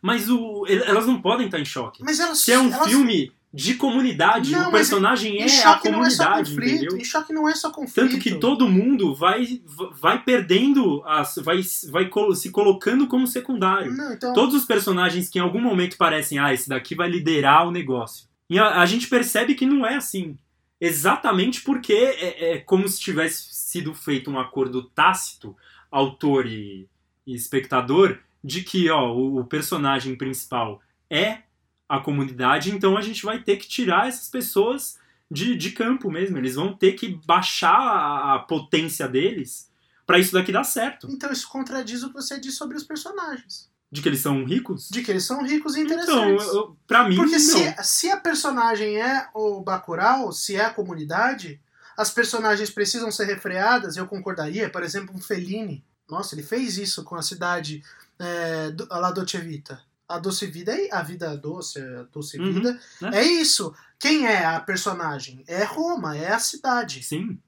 B: Mas o, elas não podem estar em choque.
A: Mas elas
B: Se é um
A: elas-
B: filme de comunidade,
A: Não,
B: o personagem
A: Em
B: é a
A: é
B: comunidade,
A: conflito.
B: entendeu?
A: Em choque não é só conflito.
B: Tanto que todo mundo vai, vai perdendo, as, vai, vai se colocando como secundário.
A: Não, então.
B: Todos os personagens que em algum momento parecem, ah, esse daqui vai liderar o negócio. E a, a gente percebe que não é assim. Exatamente porque é, é como se tivesse sido feito um acordo tácito, autor e, e espectador, de que ó, o, o personagem principal é a comunidade, então a gente vai ter que tirar essas pessoas de, de campo mesmo. Eles vão ter que baixar a, a potência deles pra isso daqui dar certo.
A: Então isso contradiz o que você disse sobre os personagens.
B: De que eles são ricos?
A: De que eles são ricos e
B: Então,
A: interessantes.
B: eu- pra mim,
A: Porque
B: não.
A: se, se a personagem é o Bacurau, se é a comunidade, as personagens precisam ser refreadas, eu concordaria. Por exemplo, um Fellini. Nossa, ele fez isso com a cidade é, do, a La Dolce Vita. A Doce Vida é a vida doce, a doce
B: Uhum,
A: vida.
B: né?
A: É isso. Quem é a personagem? É Roma, é a cidade.
B: Sim.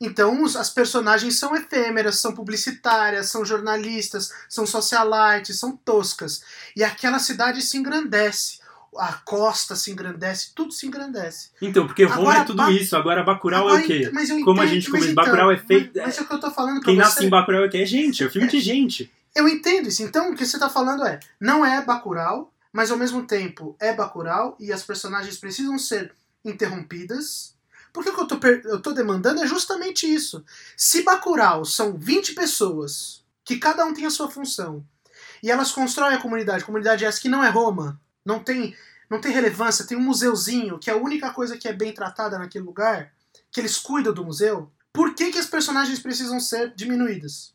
A: Então os- as personagens são efêmeras, são publicitárias, são jornalistas, são socialites, são toscas. E aquela cidade se engrandece. A costa se engrandece, tudo se engrandece.
B: Então, porque Roma
A: Agora,
B: é tudo
A: Ba-
B: isso. Agora, Bacurau é
A: Agora,
B: o quê?
A: mas eu
B: Como a
A: entendo-
B: gente
A: mas
B: come-
A: então,
B: Bacurau é feito-
A: Mas, mas é o que eu tô falando pra
B: Quem
A: você.
B: nasce em Bacurau é que é gente. É filme de gente.
A: Eu entendo isso. Então, o que você tá falando é, não é Bacurau, mas ao mesmo tempo é Bacurau e as personagens precisam ser interrompidas. Porque o que eu tô, per- eu tô demandando é justamente isso. Se Bacurau são 20 pessoas, que cada um tem a sua função, e elas constroem a comunidade, comunidade essa que não é Roma, não tem, não tem relevância, tem um museuzinho, que é a única coisa que é bem tratada naquele lugar, que eles cuidam do museu, por que, que as personagens precisam ser diminuídas?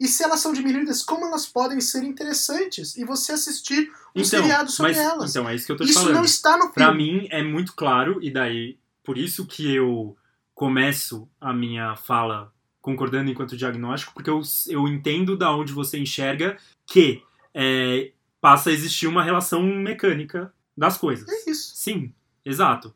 A: E se elas são diminuídas, como elas podem ser interessantes e você assistir um
B: Então,
A: seriado sobre
B: mas,
A: elas?
B: então, é isso que eu tô te
A: Isso
B: falando.
A: não está no
B: Pra
A: filme.
B: mim é muito claro, e daí, por isso que eu começo a minha fala concordando enquanto diagnóstico, porque eu, eu entendo da onde você enxerga que é, passa a existir uma relação mecânica das coisas.
A: É isso.
B: Sim, exato.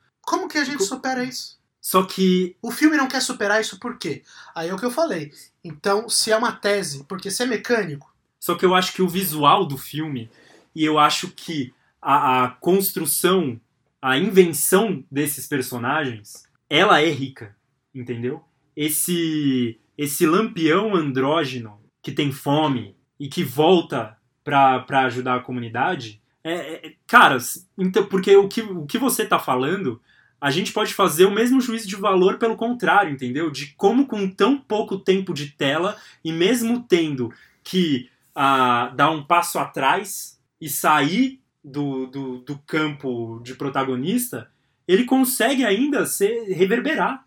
A: que a gente supera isso?
B: Só que.
A: O filme não quer superar isso por quê? Aí é o que eu falei. Então, se é uma tese, porque se é mecânico.
B: Só que eu acho que o visual do filme, e eu acho que a, a construção, a invenção desses personagens, ela é rica, entendeu? Esse, esse lampião andrógeno que tem fome e que volta pra ajudar a comunidade. É, é, cara, então, porque o que, o que você tá falando, a gente pode fazer o mesmo juízo de valor pelo contrário, entendeu? De como com tão pouco tempo de tela e mesmo tendo que ah, dar um passo atrás e sair do, do, do campo de protagonista, ele consegue ainda ser reverberar.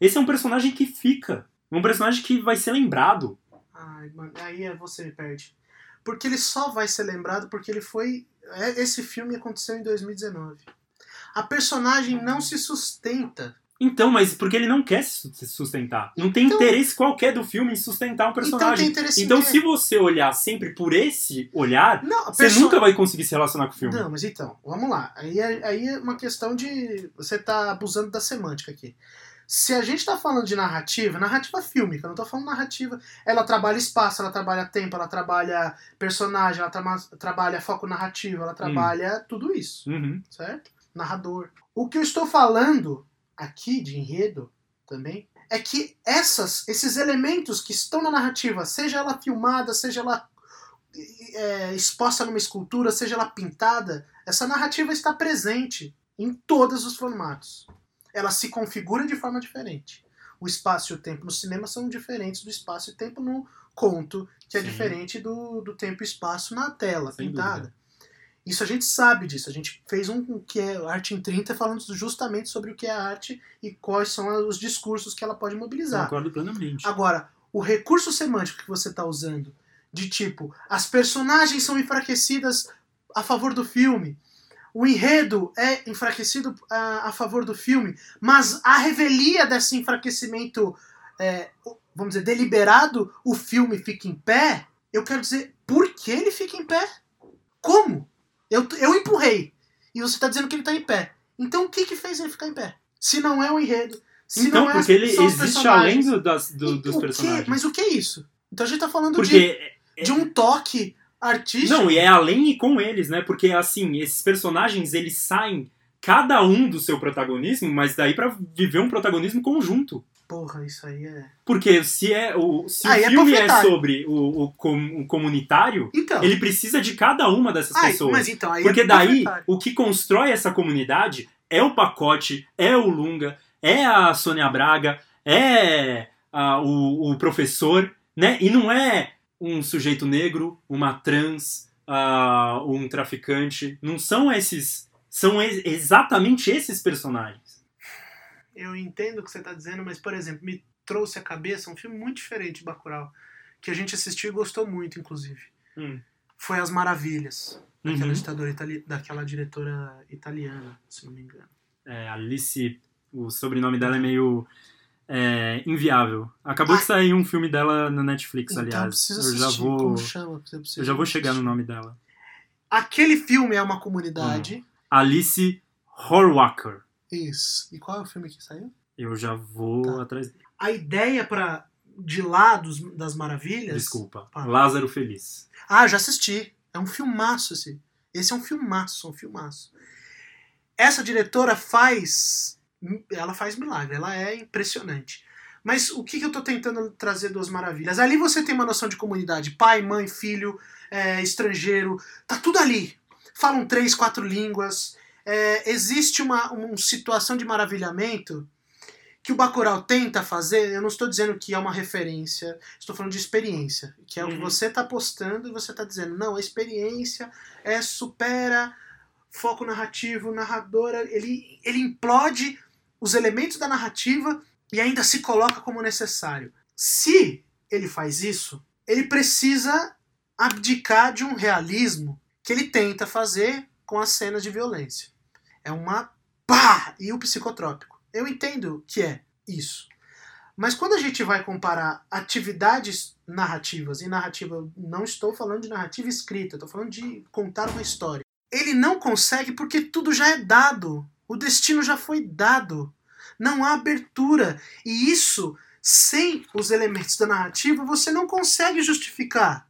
B: Esse é um personagem que fica. Um personagem que vai ser lembrado.
A: Ai, mano, aí é você me perde. Porque ele só vai ser lembrado porque ele foi. é- Esse filme aconteceu em 2019. A personagem não se sustenta.
B: Então, mas porque ele não quer se sustentar. Não tem
A: Então-
B: interesse qualquer do filme em sustentar um
A: Então
B: personagem. Então,
A: quê?
B: se você olhar sempre por esse olhar,
A: Não,
B: você
A: perso-
B: nunca vai conseguir se relacionar com o filme.
A: Não, mas então, vamos lá. Aí é, aí é uma questão de. Você tá abusando da semântica aqui. Se a gente tá falando de narrativa, narrativa fílmica, não tô falando narrativa. Ela trabalha espaço, ela trabalha tempo, ela trabalha personagem, ela trama- trabalha foco narrativo, ela trabalha tudo isso,
B: Uhum.
A: certo? Narrador. O que eu estou falando aqui de enredo também é que essas, esses elementos que estão na narrativa, seja ela filmada, seja ela é, exposta numa escultura, seja ela pintada, essa narrativa está presente em todos os formatos. Ela se configura de forma diferente. O espaço e o tempo no cinema são diferentes do espaço e tempo no conto, que é
B: Sim.
A: diferente do, do tempo e espaço na tela
B: Sem
A: pintada. Isso a gente sabe disso. A gente fez um que é Arte em 30 falando justamente sobre o que é a arte e quais são os discursos que ela pode mobilizar.
B: Concordo plenamente.
A: Agora, o recurso semântico que você está usando, de tipo, as personagens são enfraquecidas a favor do filme, o enredo é enfraquecido a, a favor do filme, mas a revelia desse enfraquecimento, é, vamos dizer, deliberado, o filme fica em pé, eu quero dizer, por que ele fica em pé? Como? Eu, eu empurrei, e você está dizendo que ele está em pé. Então o que, que fez ele ficar em pé? Se não é o enredo, se
B: então,
A: não é
B: porque ele existe além do- das- do- dos
A: o quê?
B: personagens.
A: Mas o que é isso? Então a gente tá falando
B: Porque
A: de, de um toque artístico.
B: Não, e é além e com eles, né? Porque, assim, esses personagens, eles saem cada um do seu protagonismo, mas daí pra viver um protagonismo conjunto.
A: Porra, isso aí é.
B: Porque se, é o, se
A: Aí
B: o
A: é
B: filme é,
A: panfletário.
B: sobre o, o, com- o comunitário,
A: Então.
B: ele precisa de cada uma dessas pessoas.
A: mas então, aí
B: Porque
A: é
B: daí, o que constrói essa comunidade é o pacote, é o Lunga, é a Sônia Braga, é ah, o, o professor, né? E não é um sujeito negro, uma trans, ah, um traficante. Não são esses. São ex- exatamente esses personagens.
A: Eu entendo o que você tá dizendo, mas, por exemplo, me trouxe à cabeça um filme muito diferente de Bacurau, que a gente assistiu e gostou muito, inclusive.
B: Hum.
A: Foi As Maravilhas, daquela,
B: Uhum.
A: ditadora itali... daquela diretora italiana, se não me engano.
B: É, Alice, o sobrenome dela é meio é, inviável. Acabou
A: Ah.
B: de sair um filme dela na Netflix,
A: então
B: aliás. Eu
A: assistir.
B: já vou, eu já vou chegar no nome dela.
A: Aquele filme é uma comunidade.
B: Alice Horwacker.
A: Isso. E qual é o filme que saiu?
B: Eu já vou
A: Tá.
B: atrás dele.
A: A ideia para de lá dos, das maravilhas.
B: Desculpa.
A: Ah.
B: Lázaro Feliz.
A: Ah, já assisti. É um filmaço esse. Esse é um filmaço, um filmaço. Essa diretora faz. Ela faz milagre, ela é impressionante. Mas o que, que eu tô tentando trazer duas maravilhas? Ali você tem uma noção de comunidade. Pai, mãe, filho, é, estrangeiro. Tá tudo ali. Falam três, quatro línguas. É, existe uma, uma situação de maravilhamento que o Bacurau tenta fazer. Eu não estou dizendo que é uma referência. Estou falando de experiência. Que é o que
B: Uhum.
A: você está postando e você está dizendo. Não, a experiência é supera foco narrativo, narradora. Ele, ele implode os elementos da narrativa e ainda se coloca como necessário. Se ele faz isso, ele precisa abdicar de um realismo que ele tenta fazer com as cenas de violência. É uma pá! E o psicotrópico. Eu entendo que é isso. Mas quando a gente vai comparar atividades narrativas e narrativa, não estou falando de narrativa escrita, estou falando de contar uma história. Ele não consegue porque tudo já é dado. O destino já foi dado. Não há abertura. E isso, sem os elementos da narrativa, você não consegue justificar.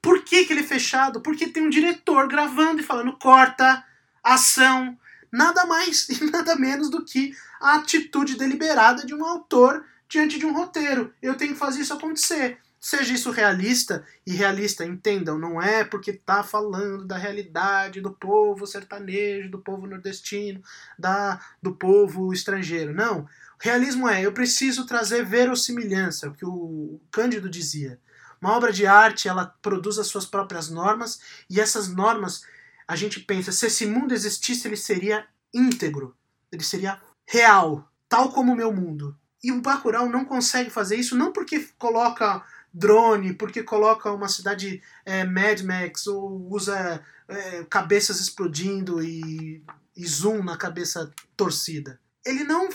A: Por que, que ele é fechado? Porque tem um diretor gravando e falando corta, ação. Nada mais e nada menos do que a atitude deliberada de um autor diante de um roteiro. Eu tenho que fazer isso acontecer. Seja isso realista, e realista, entendam, não é porque tá falando da realidade do povo sertanejo, do povo nordestino, da, do povo estrangeiro. Não. Realismo é, eu preciso trazer verossimilhança, o que o Cândido dizia. Uma obra de arte, ela produz as suas próprias normas, e essas normas, a gente pensa, se esse mundo existisse, ele seria íntegro, ele seria real, tal como o meu mundo. E o Bacurau não consegue fazer isso, não porque coloca drone, porque coloca uma cidade é, Mad Max, ou usa é, cabeças explodindo e, e zoom na cabeça torcida. Ele não.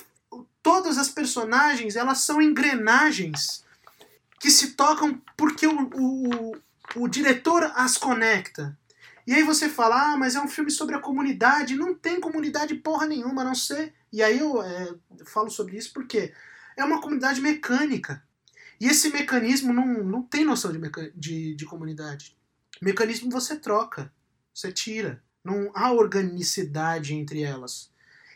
A: Todas as personagens elas são engrenagens que se tocam porque o, o, o diretor as conecta. E aí você fala, ah, mas é um filme sobre a comunidade. Não tem comunidade porra nenhuma, a não ser. E aí eu é, falo sobre isso porque é uma comunidade mecânica. E esse mecanismo não, não tem noção de, de, de comunidade. Mecanismo você troca, você tira. Não há organicidade entre elas,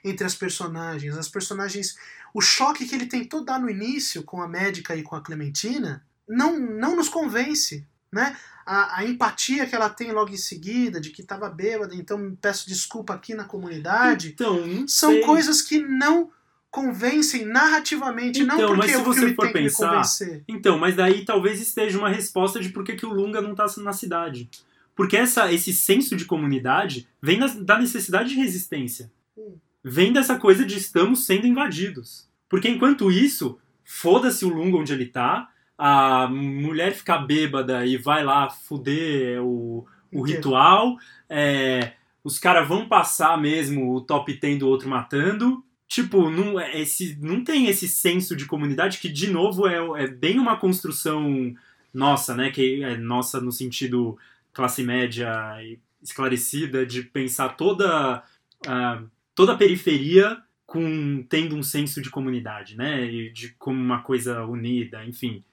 A: entre as personagens. As personagens. O choque que ele tentou dar no início com a médica e com a Clementina não, não nos convence. Né? A, a empatia que ela tem logo em seguida, de que estava bêbada, então peço desculpa aqui na comunidade.
B: Então,
A: são sei. coisas que não convencem narrativamente,
B: então,
A: não porque
B: mas se
A: o
B: você for
A: tem
B: pensar,
A: que me convencer.
B: Então, mas daí talvez esteja uma resposta de por que, que o Lunga não está na cidade. Porque essa, esse senso de comunidade vem da, da necessidade de resistência.
A: Hum.
B: Vem dessa coisa de estamos sendo invadidos. Porque enquanto isso, foda-se o Lunga onde ele tá, a mulher fica bêbada e vai lá fuder o, o ritual, é, os caras vão passar mesmo o top 10 do outro matando, tipo, não, é, esse, não tem esse senso de comunidade que, de novo, é, é bem uma construção nossa, né? Que é nossa no sentido classe média esclarecida, de pensar toda, uh, toda a periferia com tendo um senso de comunidade, né? E de como uma coisa unida, enfim.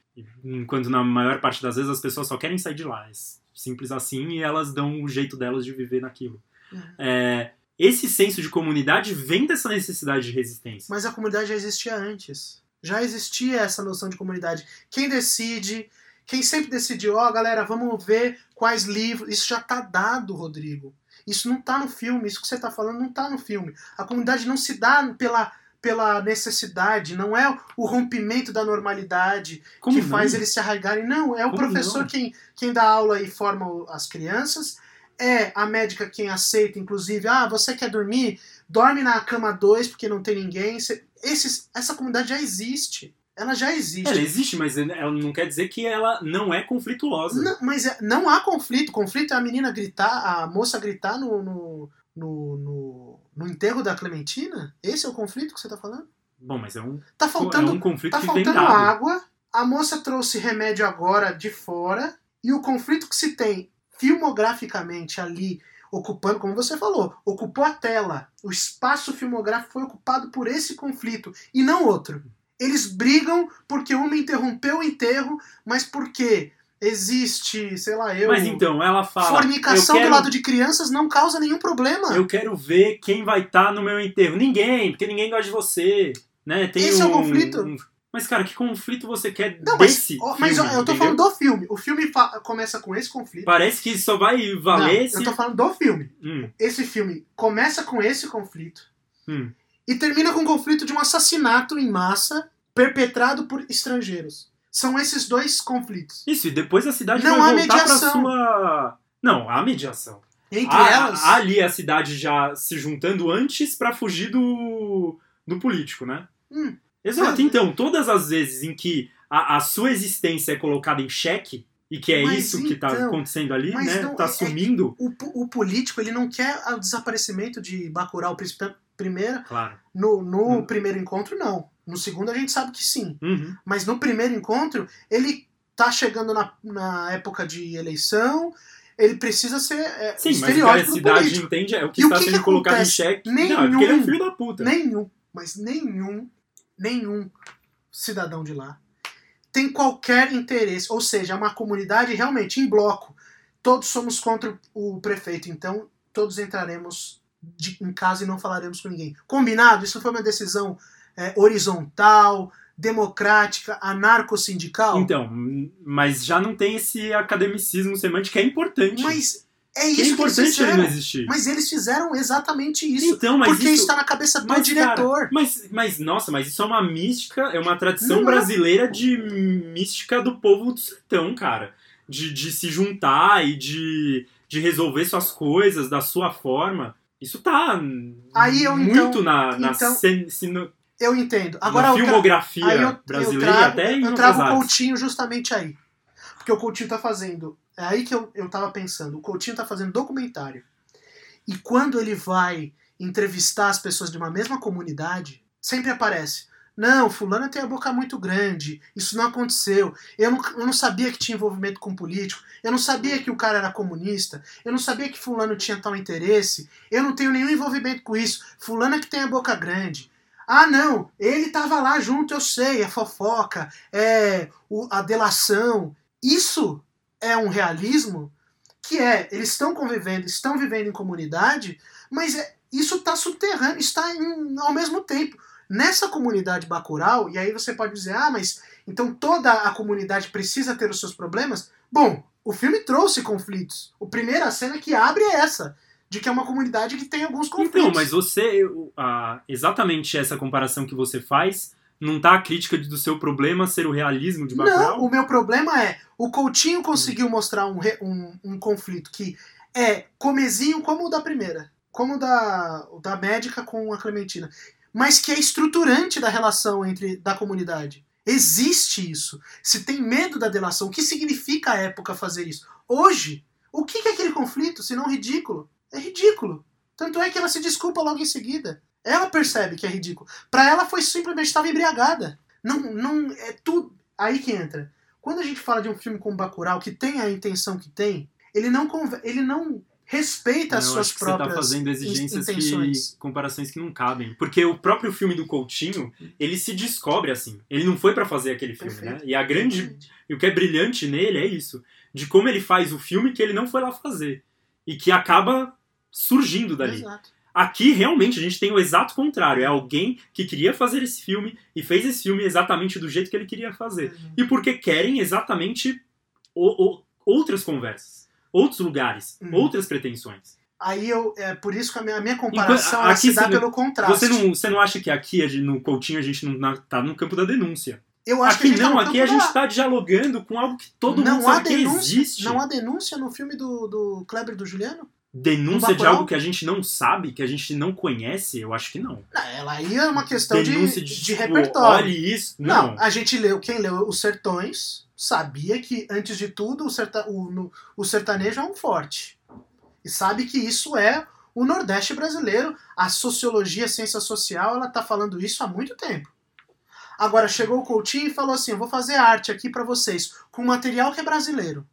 B: Enquanto na maior parte das vezes as pessoas só querem sair de lá. É simples assim, e elas dão o jeito delas de viver naquilo.
A: Uhum.
B: É, esse senso de comunidade vem dessa necessidade de resistência.
A: Mas a comunidade já existia antes. Já existia essa noção de comunidade. Quem decide, quem sempre decidiu, ó, oh, galera, vamos ver quais livros. Isso já tá dado, Rodrigo. Isso não tá no filme, isso que você tá falando não tá no filme. A comunidade não se dá pela, pela necessidade, não é o rompimento da normalidade
B: Como
A: que
B: não?
A: faz eles se arraigarem. Não, é o
B: Como
A: professor
B: não?
A: quem, quem dá aula e forma as crianças é a médica quem aceita, inclusive, ah, você quer dormir? Dorme na cama 2 porque não tem ninguém. Esses, essa comunidade já existe. Ela já existe.
B: Ela existe, mas ela não quer dizer que ela não é conflituosa.
A: Não, mas é, não há conflito. Conflito é a menina gritar, a moça gritar no, no, no, no, no enterro da Clementina? Esse é o conflito que você tá falando?
B: Bom, mas é um,
A: Tá faltando,
B: é um conflito
A: tá
B: que
A: faltando água. A moça trouxe remédio agora de fora. E o conflito que se tem filmograficamente ali, ocupando, como você falou, ocupou a tela. O espaço filmográfico foi ocupado por esse conflito e não outro. Eles brigam porque uma interrompeu o enterro, mas porque existe, sei lá, eu.
B: Mas então, ela fala.
A: fornicação
B: quero,
A: do lado de crianças não causa nenhum problema.
B: Eu quero ver quem vai estar no meu enterro. Ninguém, porque ninguém gosta de você. Né? Tem
A: Esse é o
B: um-
A: conflito.
B: um- Mas, cara, que conflito você quer
A: Não, mas,
B: desse
A: mas
B: filme,
A: eu tô
B: entendeu?
A: falando do filme. O filme começa com esse conflito.
B: Parece que só vai valer
A: Não,
B: se...
A: eu tô falando do filme.
B: Hum,
A: Esse filme começa com esse conflito.
B: hum.
A: e termina com o conflito de um assassinato em massa perpetrado por estrangeiros. São esses dois conflitos.
B: Isso, e depois a cidade
A: Não
B: vai voltar pra
A: mediação.
B: sua... Não, há mediação.
A: Entre
B: Há-
A: elas,
B: há ali a cidade já se juntando antes pra fugir do, do político, né?
A: Hum.
B: Exato.
A: Mas-
B: Então, todas as vezes em que a, a sua existência é colocada em xeque, e que é
A: Mas
B: isso que tá
A: então,
B: acontecendo ali,
A: mas
B: né?
A: não-
B: tá
A: é- é-
B: sumindo.
A: o, po- o político ele não quer o desaparecimento de Bacurau primeira.
B: Claro.
A: No, no
B: Hum.
A: primeiro encontro, não. No segundo, a gente sabe que sim.
B: Uhum.
A: Mas no primeiro encontro, ele tá chegando na, na época de eleição, ele precisa ser é,
B: Sim, mas o que a
A: estereótipo
B: cidade entende é o que
A: E o
B: está
A: que que
B: sendo colocado em xeque.
A: Nenhum-
B: Não, é porque ele é um filho da puta.
A: Nenhum, mas nenhum, nenhum cidadão de lá tem qualquer interesse. Ou seja, é uma comunidade realmente em bloco. Todos somos contra o prefeito, então todos entraremos de- em casa e não falaremos com ninguém. Combinado? Isso foi uma decisão é, horizontal, democrática, anarco-sindical?
B: Então, mas já não tem esse academicismo semântico que é importante.
A: mas é
B: que é
A: isso que eles
B: importante ele não existir.
A: Mas eles fizeram exatamente isso.
B: então, mas
A: porque
B: isso...
A: isso está na cabeça do
B: Mas,
A: diretor.
B: cara, mas, mas, nossa, mas isso é uma mística, é uma tradição
A: Não é.
B: brasileira de mística do povo do sertão, cara. De, de se juntar e de, de resolver suas coisas da sua forma. Isso tá
A: Aí eu,
B: muito
A: então-
B: na, na,
A: então,
B: sino-
A: Eu entendo. Agora
B: na filmografia
A: eu,
B: brasileira
A: eu trago,
B: até
A: eu trago o. Coutinho justamente aí. Porque o Coutinho tá fazendo. É aí que eu, eu tava pensando. O Coutinho tá fazendo documentário. E quando ele vai entrevistar as pessoas de uma mesma comunidade, sempre aparece. Não, fulano tem a boca muito grande. Isso não aconteceu. Eu não, eu não sabia que tinha envolvimento com político. Eu não sabia que o cara era comunista. Eu não sabia que fulano tinha tal interesse. Eu não tenho nenhum envolvimento com isso. Fulano é que tem a boca grande. Ah, não, ele tava lá junto, eu sei, é fofoca, é a delação. Isso é um realismo que é, eles estão convivendo, estão vivendo em comunidade, mas é- isso está subterrâneo, está em- ao mesmo tempo. Nessa comunidade bacural, e aí você pode dizer, ah, mas então toda a comunidade precisa ter os seus problemas? Bom, o filme trouxe conflitos. A primeira cena que abre é essa, de que é uma comunidade que tem alguns conflitos.
B: Então, mas você, exatamente essa comparação que você faz, não tá a crítica do seu problema ser o realismo de Bacurau?
A: Não, o meu problema é o Coutinho conseguiu mostrar um, um, um conflito que é comezinho como o da primeira, como o da, da médica com a Clementina, mas que é estruturante da relação entre da comunidade. Existe isso. Se tem medo da delação, o que significa a época fazer isso? Hoje, o que é aquele conflito, se não ridículo? É ridículo. Tanto é que ela se desculpa logo em seguida. Ela percebe que é ridículo. Pra ela foi simplesmente estava embriagada. Não, não é tudo aí que entra. Quando a gente fala de um filme como Bacurau que tem a intenção que tem, ele não ele não respeita as
B: Eu
A: suas
B: acho que
A: próprias
B: você tá fazendo exigências
A: intenções.
B: que comparações que não cabem, porque o próprio filme do Coutinho, ele se descobre assim. Ele não foi pra fazer aquele filme,
A: Perfeito.
B: né? E a grande e o que é brilhante nele é isso, de como ele faz o filme que ele não foi lá fazer e que acaba surgindo dali.
A: Exato.
B: Aqui, realmente, a gente tem o exato contrário. É alguém que queria fazer esse filme e fez esse filme exatamente do jeito que ele queria fazer. E porque querem exatamente o- o- outras conversas, outros lugares,
A: Uhum.
B: outras pretensões.
A: Aí eu é por isso que a minha, a minha comparação
B: Enquanto- aqui
A: se dá pelo contraste.
B: Você não, você não acha que aqui, no Coutinho, a gente não na- tá no campo da denúncia?
A: eu acho que
B: Aqui
A: gente tá
B: não,
A: no
B: aqui a gente
A: da-
B: tá dialogando com algo que todo
A: não
B: mundo sabe que
A: denúncia,
B: existe.
A: Não há denúncia no filme do, do Kleber e do Juliano?
B: Denúncia de algo que a gente não sabe, que a gente não conhece, eu acho que não.
A: Não, ela aí é uma questão de,
B: Denúncia
A: de,
B: tipo,
A: repertório.
B: Olhe isso.
A: Não.
B: Não.
A: a gente leu, quem leu Os Sertões sabia que, antes de tudo, o, serta, o, no- o sertanejo é um forte. E sabe que isso é o Nordeste brasileiro. A sociologia, a ciência social, ela tá falando isso há muito tempo. Agora, chegou o Coutinho e falou assim, eu vou fazer arte aqui pra vocês, com material que é brasileiro.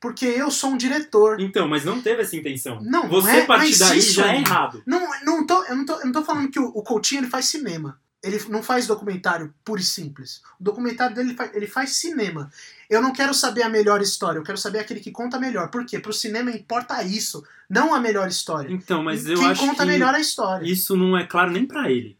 A: Porque eu sou um diretor.
B: Então, mas não teve essa intenção.
A: Não, não
B: Você
A: é,
B: partir daí já é
A: é-
B: errado.
A: Não, não, tô, eu, não tô, eu não tô falando que o, o Coutinho ele faz cinema. Ele não faz documentário puro e simples. O documentário dele ele faz, cinema. Eu não quero saber a melhor história, eu quero saber aquele que conta melhor. Por quê? Pro cinema importa isso, não a melhor história.
B: Então, mas eu
A: Quem
B: acho
A: conta
B: que
A: melhor a história.
B: isso não é claro nem pra ele.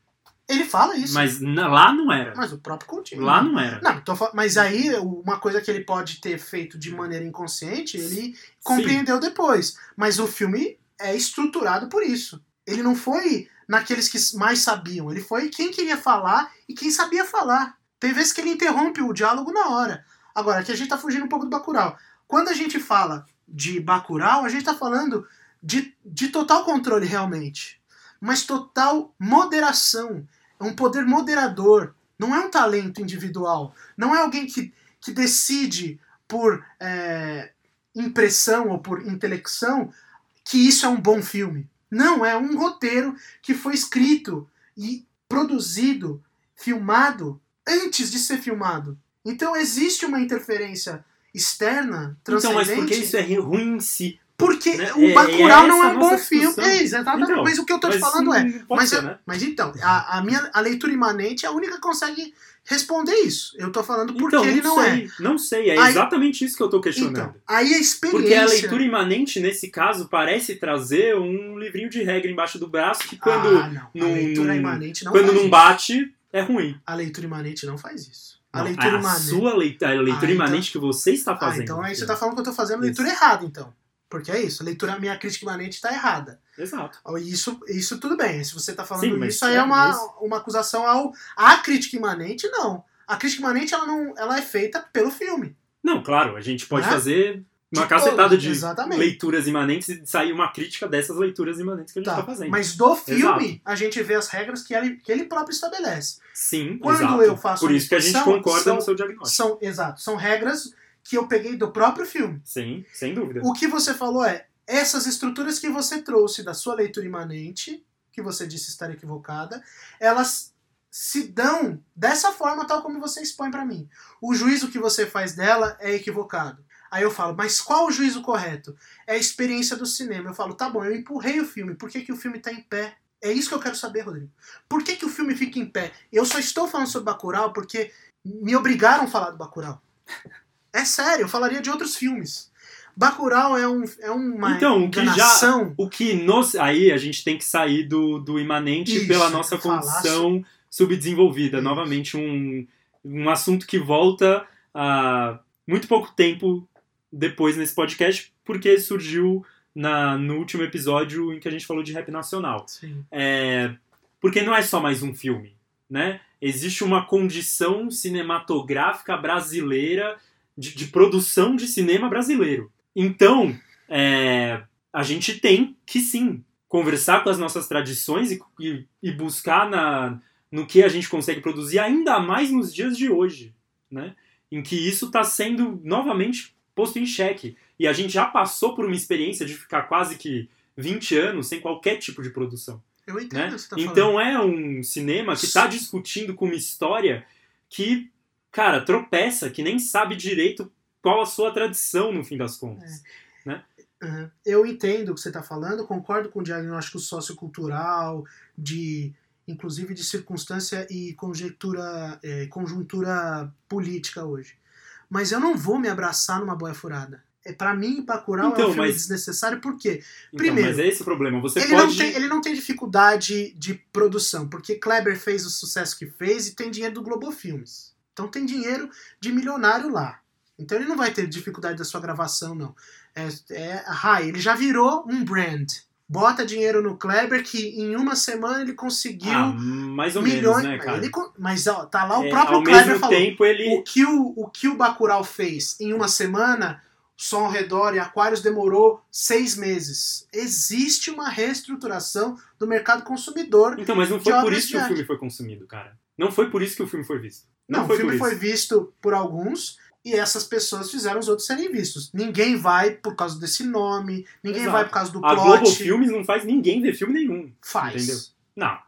A: Ele fala isso. Mas,
B: Mas lá não era.
A: o próprio Coutinho.
B: Lá não era.
A: Não, mas aí uma coisa que ele pode ter feito de maneira inconsciente, ele compreendeu depois. Mas o filme é estruturado por isso. Ele não foi naqueles que mais sabiam, ele foi quem queria falar e quem sabia falar. Tem vezes que ele interrompe o diálogo na hora. Agora, aqui a gente tá fugindo um pouco do Bacurau. Quando a gente fala de Bacurau, a gente tá falando de, de total controle realmente. Mas total moderação. É um poder moderador. Não é um talento individual. Não é alguém que, que decide por é, impressão ou por intelecção que isso é um bom filme. Não, é um roteiro que foi escrito e produzido, filmado antes de ser filmado. Então existe uma interferência externa,
B: Então,
A: transcendente.
B: mas por que isso é ruim em si?
A: Porque
B: né?
A: o
B: É-
A: Bacurau
B: é
A: não é um
B: a
A: bom
B: nossa
A: filme.
B: discussão.
A: É, exatamente.
B: Então,
A: mas o que eu tô te falando é. Mas,
B: ser,
A: é-
B: né?
A: mas então, a, a minha a leitura imanente é a única que consegue responder isso. Eu tô falando porque
B: Então,
A: ele não é.
B: sei, não sei, é
A: Aí-
B: exatamente isso que eu tô questionando.
A: Então, aí a experiência.
B: Porque a leitura imanente, nesse caso, parece trazer um livrinho de regra embaixo do braço que quando,
A: ah, não.
B: não-
A: a leitura imanente não
B: quando não
A: isso.
B: bate, é ruim.
A: A leitura imanente não faz isso. A
B: Não,
A: leitura
B: a
A: imanente.
B: sua leitura, a leitura
A: Ah, então-
B: imanente que você está
A: Ah,
B: fazendo.
A: então aí você
B: entendeu?
A: tá falando que eu tô fazendo a leitura errada, então. Porque é isso, a leitura, minha crítica imanente tá errada.
B: Exato.
A: Isso, isso tudo bem. Se você tá falando
B: Sim,
A: isso, aí é
B: é,
A: uma, uma acusação ao. A crítica imanente, não. A crítica imanente ela não, ela é feita pelo filme.
B: Não, claro, a gente pode
A: Né?
B: fazer uma
A: De
B: cacetada
A: todos,
B: de
A: exatamente.
B: leituras imanentes e sair uma crítica dessas leituras imanentes que a gente
A: Tá.
B: está fazendo.
A: Mas do filme,
B: Exato.
A: a gente vê as regras que ele, que ele próprio estabelece.
B: Sim,
A: Quando
B: exato.
A: eu faço
B: Por isso que a gente concorda
A: são-
B: no seu diagnóstico.
A: São, exato, são regras que eu peguei do próprio filme.
B: Sim, sem dúvida.
A: O que você falou é, essas estruturas que você trouxe da sua leitura imanente, que você disse estar equivocada, elas se dão dessa forma tal como você expõe pra mim. O juízo que você faz dela é equivocado. Aí eu falo, mas qual o juízo correto? É a experiência do cinema. Eu falo, tá bom, eu empurrei o filme, por que, que o filme tá em pé? É isso que eu quero saber, Rodrigo. Por que, que o filme fica em pé? Eu só estou falando sobre Bacurau porque me obrigaram a falar do Bacurau. É sério, eu falaria de outros filmes. Bacurau é, um, é uma
B: Então, o que já-. O que nos. Aí a gente tem que sair do, do imanente
A: Isso,
B: pela nossa condição subdesenvolvida.
A: Isso.
B: Novamente, um, um assunto que volta a muito pouco tempo depois nesse podcast, porque surgiu na, no último episódio em que a gente falou de rap nacional.
A: Sim.
B: É, porque não é só mais um filme, né? Existe uma condição cinematográfica brasileira de, de produção de cinema brasileiro. Então, é, a gente tem que sim conversar com as nossas tradições e, e- e buscar na, no que a gente consegue produzir, ainda mais nos dias de hoje, né? Em que isso está sendo novamente posto em xeque. E a gente já passou por uma experiência de ficar quase que 20 anos sem qualquer tipo de produção
A: Eu entendo
B: né?
A: o que você tá falando.
B: Então é um cinema que está discutindo com uma história que, cara, tropeça, que nem sabe direito qual a sua tradição no fim das contas.
A: Uhum. Eu entendo o que você está falando, concordo com o diagnóstico sociocultural, de inclusive de circunstância e conjectura, eh, conjuntura política hoje. Mas eu não vou me abraçar numa boia furada. É para mim, Bacurau é
B: Então,
A: um filme
B: mas-
A: desnecessário, por quê?
B: Então,
A: Primeiro,
B: mas é esse o problema. Você
A: Ele não,
B: pode.
A: tem, ele não tem dificuldade de produção, porque Kleber fez o sucesso que fez e tem dinheiro do Globo Filmes. Então tem dinheiro de milionário lá. Então ele não vai ter dificuldade da sua gravação, não. É, é ele já virou um brand. Bota dinheiro no Kleber que em uma semana ele conseguiu
B: Ah, mais ou
A: milhões.
B: menos, né, cara?
A: ele mas ó, tá lá o
B: É,
A: próprio
B: ao
A: Kleber
B: tempo, ele.
A: O que o, o que o Bacurau fez em uma semana, Som ao Redor e Aquários demorou seis meses. Existe uma reestruturação do mercado consumidor.
B: Então, mas não foi por isso que o filme foi consumido, cara. Não foi por isso que o filme foi visto. Não,
A: Não, o filme foi visto por alguns e essas pessoas fizeram os outros serem vistos. Ninguém vai por causa desse nome, ninguém
B: Exato.
A: vai por causa do
B: A
A: plot.
B: Globo Filmes não faz ninguém ver filme nenhum.
A: faz.
B: Entendeu? Não.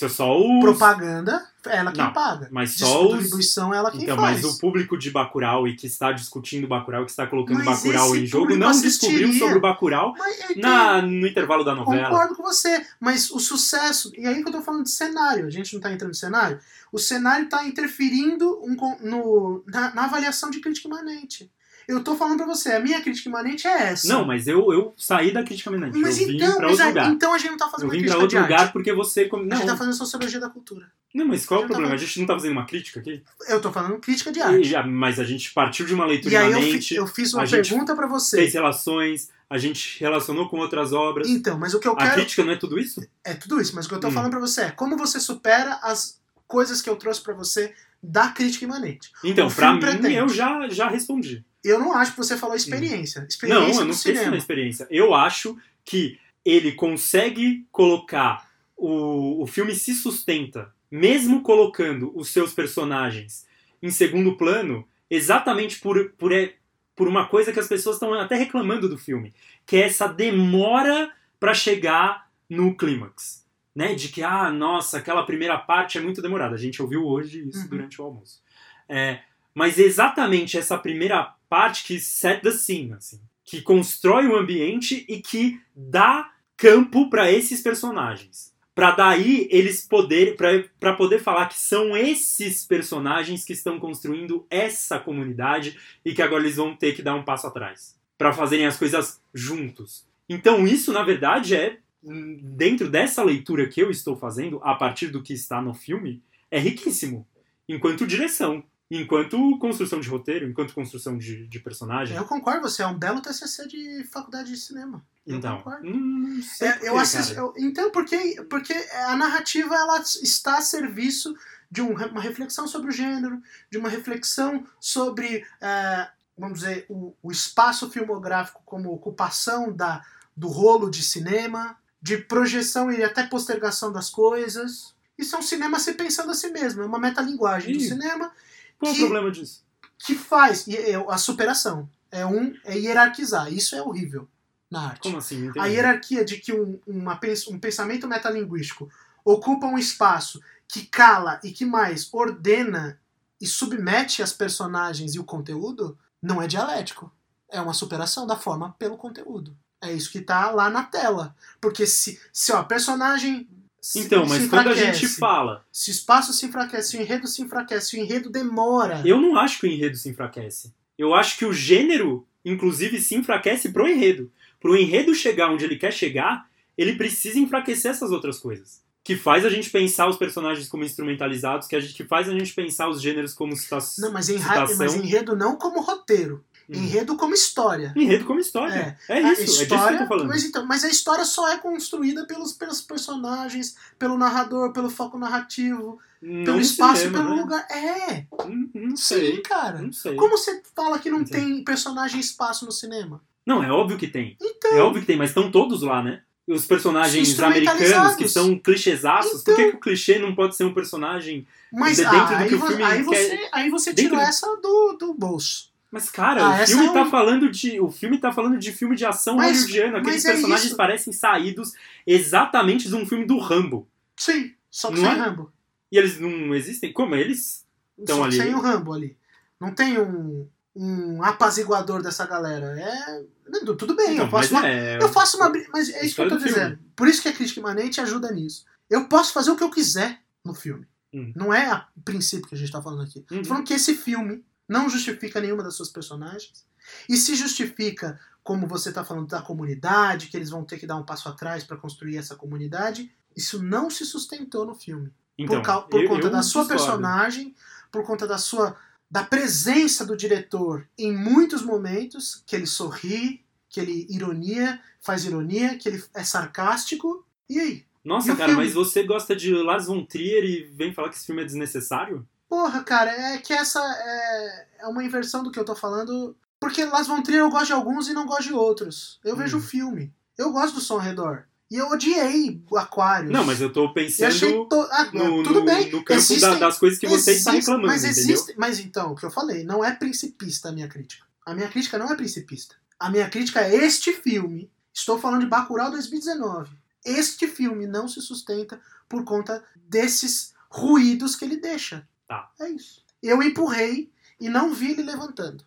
B: É só.
A: Propaganda, ela quem
B: Não,
A: paga.
B: mas só os-
A: Distribuição, ela quem
B: Então,
A: faz.
B: mas o público de Bacurau e que está discutindo Bacurau, que está colocando
A: Mas
B: Bacurau em jogo, não descobriu
A: assistiria.
B: sobre o Bacurau
A: Mas entendo.
B: na, no intervalo da novela.
A: Concordo com você, mas o sucesso, e aí que eu tô falando de cenário, a gente não tá entrando no cenário, o cenário tá interferindo um no, na, na avaliação de crítica imanente. Eu tô falando pra você, a minha crítica imanente é essa.
B: Não, mas eu, eu saí da crítica minante.
A: mas
B: eu vim
A: então,
B: pra
A: mas
B: outro lugar.
A: então a gente não tá
B: eu
A: fazendo uma
B: vim pra outro lugar
A: arte.
B: porque você. come-
A: A
B: Não,
A: gente tá fazendo sociologia da cultura.
B: não, mas qual é o
A: a tá
B: problema? A
A: falando-
B: gente não tá fazendo uma crítica aqui?
A: Eu tô falando crítica de
B: E
A: arte.
B: já- mas a gente partiu de uma leitura
A: E aí eu,
B: imanente,
A: fi- eu fiz uma
B: a
A: pergunta pra você.
B: fez relações, a gente relacionou com outras obras.
A: Então, mas o que eu
B: A
A: quero
B: crítica não é tudo isso?
A: é tudo isso, mas o que eu tô
B: Hum.
A: falando pra você é como você supera as coisas que eu trouxe pra você da crítica imanente.
B: Então, pra
A: filme
B: mim,
A: pretende.
B: eu já, já respondi.
A: Eu não acho que você falou experiência.
B: Não,
A: Experiência
B: eu não sei se é experiência. Eu acho que ele consegue colocar o, o filme se sustenta, mesmo colocando os seus personagens em segundo plano, exatamente por, por, é- por uma coisa que as pessoas estão até reclamando do filme, que é essa demora pra chegar no clímax. Né? De que, ah, nossa, aquela primeira parte é muito demorada. A gente ouviu hoje isso
A: Uhum.
B: durante o almoço. É, Mas é exatamente essa primeira parte que set the scene, assim, que constrói o ambiente e que dá campo para esses personagens. Para daí eles poderem, para poder falar que são esses personagens que estão construindo essa comunidade e que agora eles vão ter que dar um passo atrás para fazerem as coisas juntos. Então isso na verdade é dentro dessa leitura que eu estou fazendo a partir do que está no filme é riquíssimo enquanto direção enquanto construção de roteiro, enquanto construção de, de personagem.
A: Eu concordo, você é um belo TCC de faculdade de cinema. Eu
B: então,
A: concordo.
B: Hum,
A: É,
B: por
A: eu assisto, eu- então, porque, porque a narrativa ela está a serviço de um- uma reflexão sobre o gênero, de uma reflexão sobre, é, vamos dizer, o, o espaço filmográfico como ocupação da, do rolo de cinema, de projeção e até postergação das coisas. Isso é um cinema se pensando a si mesmo, é uma metalinguagem do
B: Ih.
A: cinema
B: Qual é o
A: que-
B: problema disso?
A: que faz a superação. É um é hierarquizar. Isso é horrível na arte.
B: Como assim? Entendi.
A: A hierarquia de que um, uma um pensamento metalinguístico ocupa um espaço que cala e que mais ordena e submete as personagens e o conteúdo não é dialético. É uma superação da forma pelo conteúdo. É isso que tá lá na tela. Porque se, se ó, personagem.
B: Então, mas quando a gente fala,
A: Se o espaço se enfraquece, se o enredo se enfraquece, se o enredo demora.
B: eu não acho que o enredo se enfraquece. Eu acho que o gênero, inclusive, se enfraquece pro enredo. Pro enredo chegar onde ele quer chegar, ele precisa enfraquecer essas outras coisas. Que faz a gente pensar os personagens como instrumentalizados, que, a gente, que faz a gente pensar os gêneros como citação.
A: Não, mas, enra- mas enredo não como roteiro.
B: Hum.
A: Enredo como história.
B: Enredo como história. É,
A: A
B: isso, é disso que eu tô falando.
A: Mas, então, mas a história só é construída pelos, pelos personagens, pelo narrador, pelo foco narrativo,
B: Não
A: pelo espaço,
B: cinema,
A: pelo
B: né?
A: lugar. É,
B: Hum, Não
A: sim,
B: sei.
A: cara.
B: Não sei.
A: Como você fala que não
B: Entendi.
A: tem personagem e espaço no cinema?
B: Não, é óbvio que tem.
A: Então,
B: É óbvio que tem, mas estão todos lá, né? Os personagens americanos que são clichêsaços. Por que,
A: Então.
B: que o clichê não pode ser um personagem.
A: mas
B: dentro
A: ah,
B: do
A: aí,
B: que o filme
A: aí
B: quer-
A: você, aí você tirou
B: do-
A: essa do, do bolso.
B: Mas, cara,
A: Ah,
B: o filme
A: é um-
B: tá falando de. O filme tá falando de filme de ação
A: Mas-
B: hollywoodiano. Aqueles
A: é
B: personagens
A: isso.
B: parecem saídos exatamente de um filme do Rambo.
A: Sim, só que
B: Não
A: sem
B: é?
A: Rambo.
B: E eles não existem? Como? Eles. Então,
A: só que
B: ali-
A: sem o Rambo ali. Não tem um, um apaziguador dessa galera. É. não, Tudo bem,
B: Então,
A: eu faço
B: mas
A: uma
B: é.
A: Eu faço uma. bri- Mas é isso que eu tô
B: do filme.
A: dizendo. Por isso que a crítica imanente ajuda nisso. Eu posso fazer o que eu quiser no filme.
B: Hum.
A: Não é a princípio que a gente tá falando aqui.
B: Uhum.
A: Tô falando que esse filme não justifica nenhuma das suas personagens. E se justifica, como você tá falando, da comunidade, que eles vão ter que dar um passo atrás para construir essa comunidade. Isso não se sustentou no filme.
B: Então,
A: por, por
B: eu-
A: conta
B: eu
A: da sua
B: discordo.
A: personagem, por conta da sua da presença do diretor em muitos momentos, que ele sorri, que ele ironia, faz ironia, que ele é sarcástico. E aí? E
B: Nossa,
A: o
B: cara,
A: filme?
B: mas você gosta de Lars von Trier e vem falar que esse filme é desnecessário?
A: Porra, cara, é que essa é, é uma inversão do que eu tô falando. Porque Las Von Trier eu gosto de alguns e não gosto de outros. Eu vejo
B: Hum.
A: o filme. Eu gosto do som ao redor. E eu odiei o Aquários.
B: Não, mas eu tô
A: Eu
B: pensando
A: achei to... ah,
B: no,
A: tudo
B: no-
A: bem.
B: no campo
A: Existem-
B: da- das coisas que você está reclamando,
A: mas
B: entendeu?
A: existe, mas então, o que eu falei, não é principista a minha crítica. A minha crítica não é principista. A minha crítica é este filme. Estou falando de Bacurau 2019. Este filme não se sustenta por conta desses ruídos que ele deixa.
B: Tá.
A: É isso. Eu empurrei e não vi ele levantando.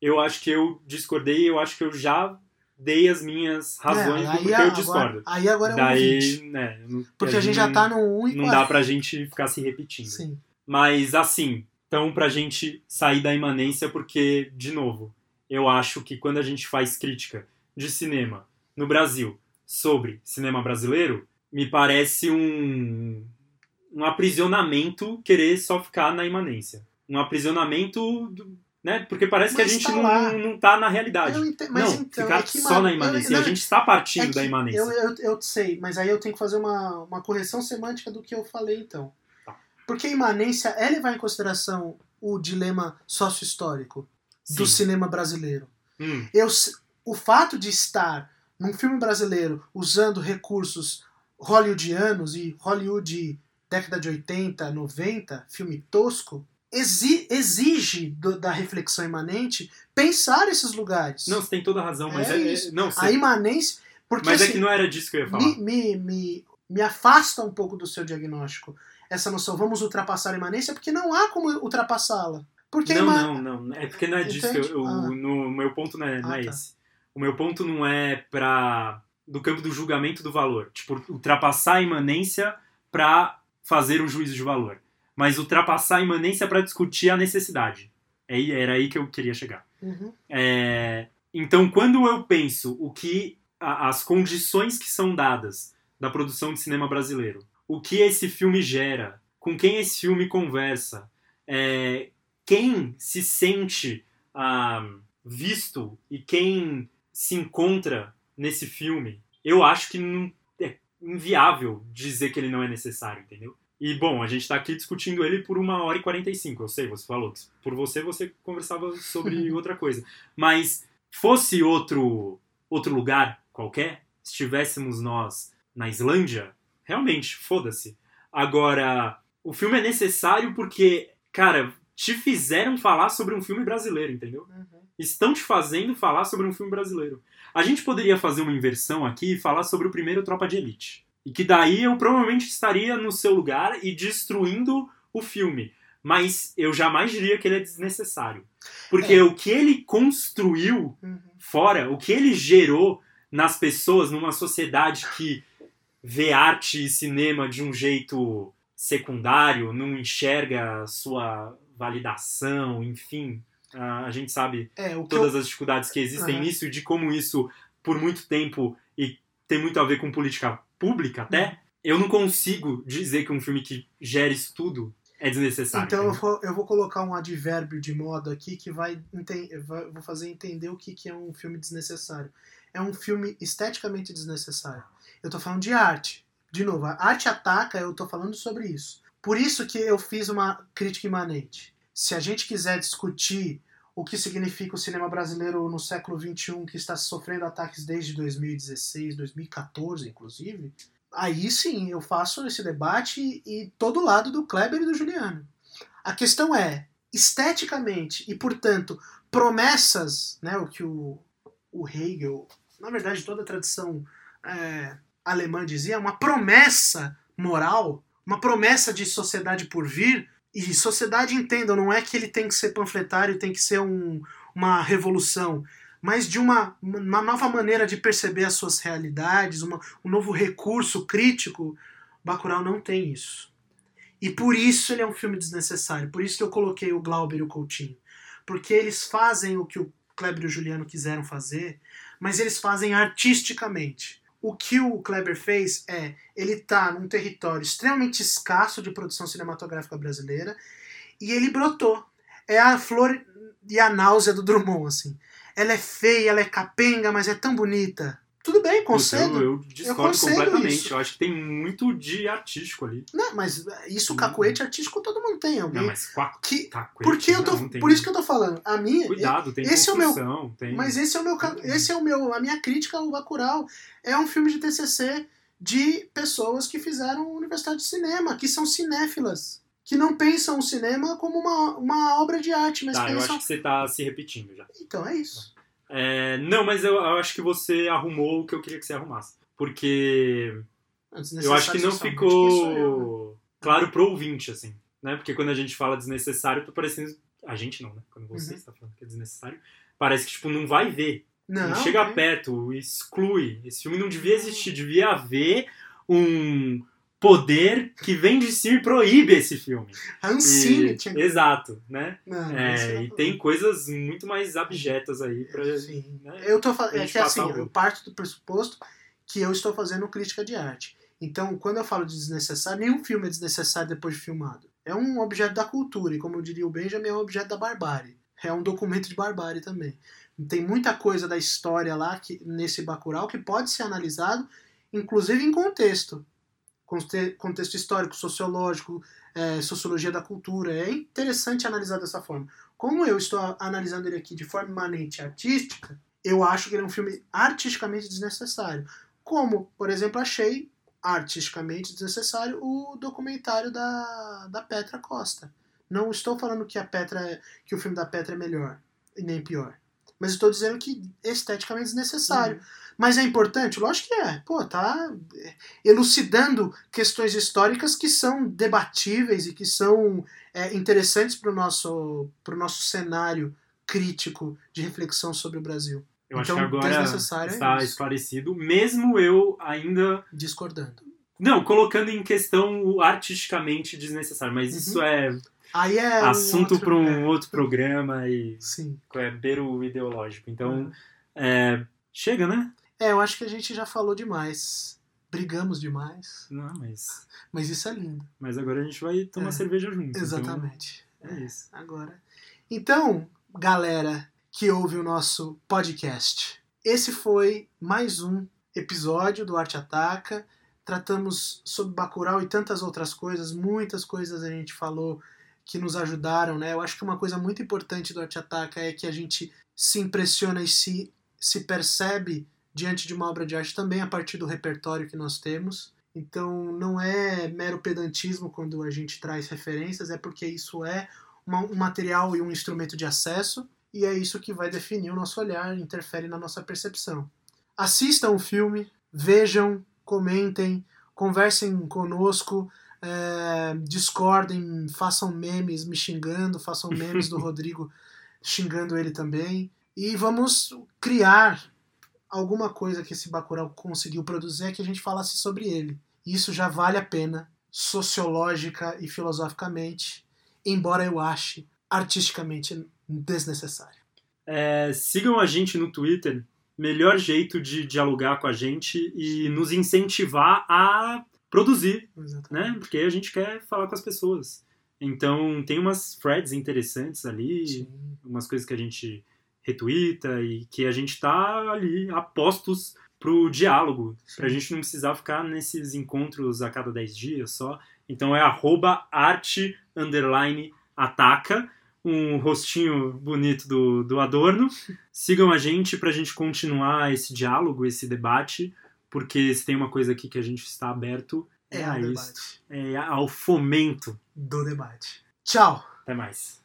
B: Eu acho que eu discordei, eu acho que eu já dei as minhas razões
A: É,
B: do porquê
A: agora-
B: eu discordo.
A: Aí agora é
B: Daí,
A: ouvinte.
B: né, não-
A: Porque a gente já tá no 1 e
B: Não
A: 40.
B: dá pra gente ficar se repetindo.
A: Sim.
B: Mas assim, então pra gente sair da imanência, porque, de novo, eu acho que quando a gente faz crítica de cinema no Brasil sobre cinema brasileiro, me parece um, um aprisionamento querer só ficar na imanência. Um aprisionamento, do- né? Porque parece que a
A: Mas
B: gente
A: tá
B: não, não tá na realidade.
A: Ente- Mas
B: não,
A: então,
B: ficar
A: é que,
B: só
A: mano,
B: na imanência.
A: não,
B: a gente está partindo
A: É
B: da imanência.
A: Eu, eu, eu sei, mas aí eu tenho que fazer uma, uma correção semântica do que eu falei então.
B: Tá.
A: Porque a imanência é levar em consideração o dilema sócio-histórico do cinema brasileiro.
B: Hum,
A: Eu, o fato de estar num filme brasileiro usando recursos hollywoodianos e Hollywood década de 80, 90, filme tosco, exi- exige do- da reflexão imanente pensar esses lugares.
B: não, você tem toda a razão, mas
A: É
B: é, é-
A: isso.
B: não, você-
A: a imanência. Porque,
B: mas é
A: assim,
B: que não era disso que eu ia falar.
A: me, me, me, me afasta um pouco do seu diagnóstico. Essa noção, vamos ultrapassar a imanência, porque não há como ultrapassá-la. Porque
B: não, não, não. É porque não é disso. que Eu,
A: Entende?
B: eu-
A: Ah.
B: no, o meu ponto não é, não
A: Ah,
B: é
A: tá.
B: esse. O meu ponto não é pra. do campo do julgamento do valor. Tipo, ultrapassar a imanência pra fazer o juízo de valor. Mas ultrapassar a imanência pra discutir a necessidade. É, era aí que eu queria chegar.
A: Uhum.
B: É, então, quando eu penso o que a- as condições que são dadas da produção de cinema brasileiro, o que esse filme gera, com quem esse filme conversa, é, quem se sente ah, visto e quem se encontra nesse filme, eu acho que não inviável dizer que ele não é necessário, entendeu? E, bom, a gente tá aqui discutindo ele por uma hora e 45. Eu sei, você falou que por você você conversava sobre outra coisa. Mas fosse outro, outro lugar qualquer, estivéssemos nós na Islândia, realmente, foda-se. Agora, o filme é necessário porque, cara, te fizeram falar sobre um filme brasileiro, entendeu?
A: Uhum.
B: Estão te fazendo falar sobre um filme brasileiro. A gente poderia fazer uma inversão aqui e falar sobre o primeiro Tropa de Elite. E que daí eu provavelmente estaria no seu lugar e destruindo o filme. Mas eu jamais diria que ele é desnecessário. Porque
A: É.
B: o que ele construiu
A: Uhum.
B: fora, o que ele gerou nas pessoas numa sociedade que vê arte e cinema de um jeito secundário, não enxerga sua validação, enfim. A gente sabe
A: É,
B: todas
A: eu...
B: as dificuldades que existem
A: Aham.
B: nisso e de como isso, por muito tempo, e tem muito a ver com política pública até,
A: Uhum.
B: eu não consigo dizer que um filme que gera isso tudo é desnecessário.
A: Então eu
B: entendeu?
A: vou, eu vou colocar um advérbio de moda aqui que vai, vai- vou fazer entender o que, que é um filme desnecessário. É um filme esteticamente desnecessário. Eu tô falando de arte. De novo, a arte ataca, eu tô falando sobre isso. Por isso que eu fiz uma crítica imanente. Se a gente quiser discutir o que significa o cinema brasileiro no século XXI, que está sofrendo ataques desde 2016, 2014, inclusive, aí sim eu faço esse debate e todo lado do Kleber e do Juliano. A questão é, esteticamente e, portanto, promessas, né, o que o, o Hegel, na verdade toda a tradição é, alemã dizia, uma promessa moral, uma promessa de sociedade por vir, e sociedade, entendam, não é que ele tem que ser panfletário, tem que ser um, uma revolução, mas de uma, uma nova maneira de perceber as suas realidades, uma, um novo recurso crítico. Bacurau não tem isso. E por isso ele é um filme desnecessário. Por isso que eu coloquei o Glauber e o Coutinho. Porque eles fazem o que o Kleber e o Juliano quiseram fazer, mas eles fazem artisticamente. O que o Kleber fez é, ele tá num território extremamente escasso de produção cinematográfica brasileira e ele brotou. É a flor e a náusea do Drummond, assim. Ela é feia, ela é capenga, mas é tão bonita. Tudo bem, concedo.
B: Eu, eu discordo
A: concedo
B: completamente.
A: isso.
B: Eu acho que tem muito de artístico ali.
A: Não, mas isso,
B: Hum.
A: cacuete artístico, todo mundo tem. Alguém
B: Não, mas
A: que
B: cacuete,
A: Porque eu tô,
B: não, tem-
A: por isso que eu tô falando. A minha,
B: Cuidado, tem
A: esse é o meu-
B: tem...
A: mas esse é o meu, esse é o meu, a minha crítica ao Bacurau é um filme de TCC de pessoas que fizeram universidade de cinema, que são cinéfilas, que não pensam o cinema como uma, uma obra de arte, mas
B: Tá, eu
A: pensam.
B: acho que você tá se repetindo já.
A: Então é isso.
B: É, não, mas eu, eu acho que você arrumou o que eu queria que você arrumasse. Porque eu acho que não
A: Desnecessário socialmente, quem sou eu, né?
B: ficou claro pro ouvinte, assim. Né? Porque quando a gente fala desnecessário, tá parecendo. A gente não, né? Quando você
A: Uhum.
B: está falando que é desnecessário, parece que, tipo, não vai ver.
A: Não,
B: Não, chega
A: né?
B: perto, exclui. Esse filme não devia existir, devia haver um poder que vem de e proíbe esse filme.
A: Ancine
B: E- Exato, né?
A: Não,
B: É, e tem coisas muito mais abjetas aí pra.
A: Sim.
B: né?
A: Eu tô falando. É que assim,
B: passa o-
A: eu parto do pressuposto que eu estou fazendo crítica de arte. Então, quando eu falo de desnecessário, nenhum filme é desnecessário depois de filmado. É um objeto da cultura, e como eu diria o Benjamin, é um objeto da barbárie. É um documento de barbárie também. Tem muita coisa da história lá, que, nesse Bacurau, que pode ser analisado, inclusive em contexto. Conte- Contexto histórico, sociológico, é, sociologia da cultura. É interessante analisar dessa forma. Como eu estou analisando ele aqui de forma imanente artística, eu acho que ele é um filme artisticamente desnecessário. Como, por exemplo, achei artisticamente desnecessário o documentário da, da Petra Costa. Não estou falando que a Petra é- que o filme da Petra é melhor e nem pior. Mas estou dizendo que esteticamente é desnecessário.
B: Uhum.
A: Mas é importante? Lógico que é. Pô, tá elucidando questões históricas que são debatíveis e que são é, interessantes para o nosso, pro nosso cenário crítico de reflexão sobre o Brasil.
B: Eu
A: Então,
B: acho que agora
A: desnecessário é
B: está
A: isso.
B: esclarecido, mesmo eu ainda.
A: Discordando.
B: Não, colocando em questão o artisticamente desnecessário, mas
A: Uhum.
B: isso é
A: Aí é. um
B: assunto
A: outro-
B: para um
A: é,
B: outro programa e
A: Sim.
B: é beira o ideológico. Então, é, chega, né?
A: É, eu acho que a gente já falou demais. Brigamos demais.
B: Não, mas,
A: Mas isso é lindo.
B: mas agora a gente vai tomar
A: É,
B: cerveja junto.
A: Exatamente.
B: Então, é isso.
A: Agora. Então, galera que ouve o nosso podcast, esse foi mais um episódio do Arte Ataca. Tratamos sobre Bacurau e tantas outras coisas, muitas coisas a gente falou que nos ajudaram, né? Eu acho que uma coisa muito importante do Arte Ataca é que a gente se impressiona e se, se percebe diante de uma obra de arte também a partir do repertório que nós temos. Então não é mero pedantismo quando a gente traz referências, é porque isso é uma- um material e um instrumento de acesso, e é isso que vai definir o nosso olhar, interfere na nossa percepção. Assistam o filme, vejam, comentem, conversem conosco, é, discordem, façam memes me xingando, façam memes do Rodrigo xingando ele também, e vamos criar alguma coisa que esse Bacurau conseguiu produzir é que a gente falasse sobre ele. Isso já vale a pena, sociológica e filosoficamente, embora eu ache artisticamente desnecessário.
B: É, sigam a gente no Twitter, melhor jeito de dialogar com a gente e nos incentivar a produzir, né? Porque a gente quer falar com as pessoas. Então tem umas threads interessantes ali,
A: Sim.
B: umas coisas que a gente retuita e que a gente tá ali a postos pro diálogo,
A: Sim.
B: pra gente não precisar ficar nesses encontros a cada 10 dias só. Então é arroba arte underline ataca, um rostinho bonito do, do Adorno. Sigam a gente pra gente continuar esse diálogo, esse debate, porque se tem uma coisa aqui que a gente está aberto é,
A: É
B: a
A: o
B: isso,
A: debate.
B: é ao fomento.
A: Do debate. Tchau!
B: Até mais.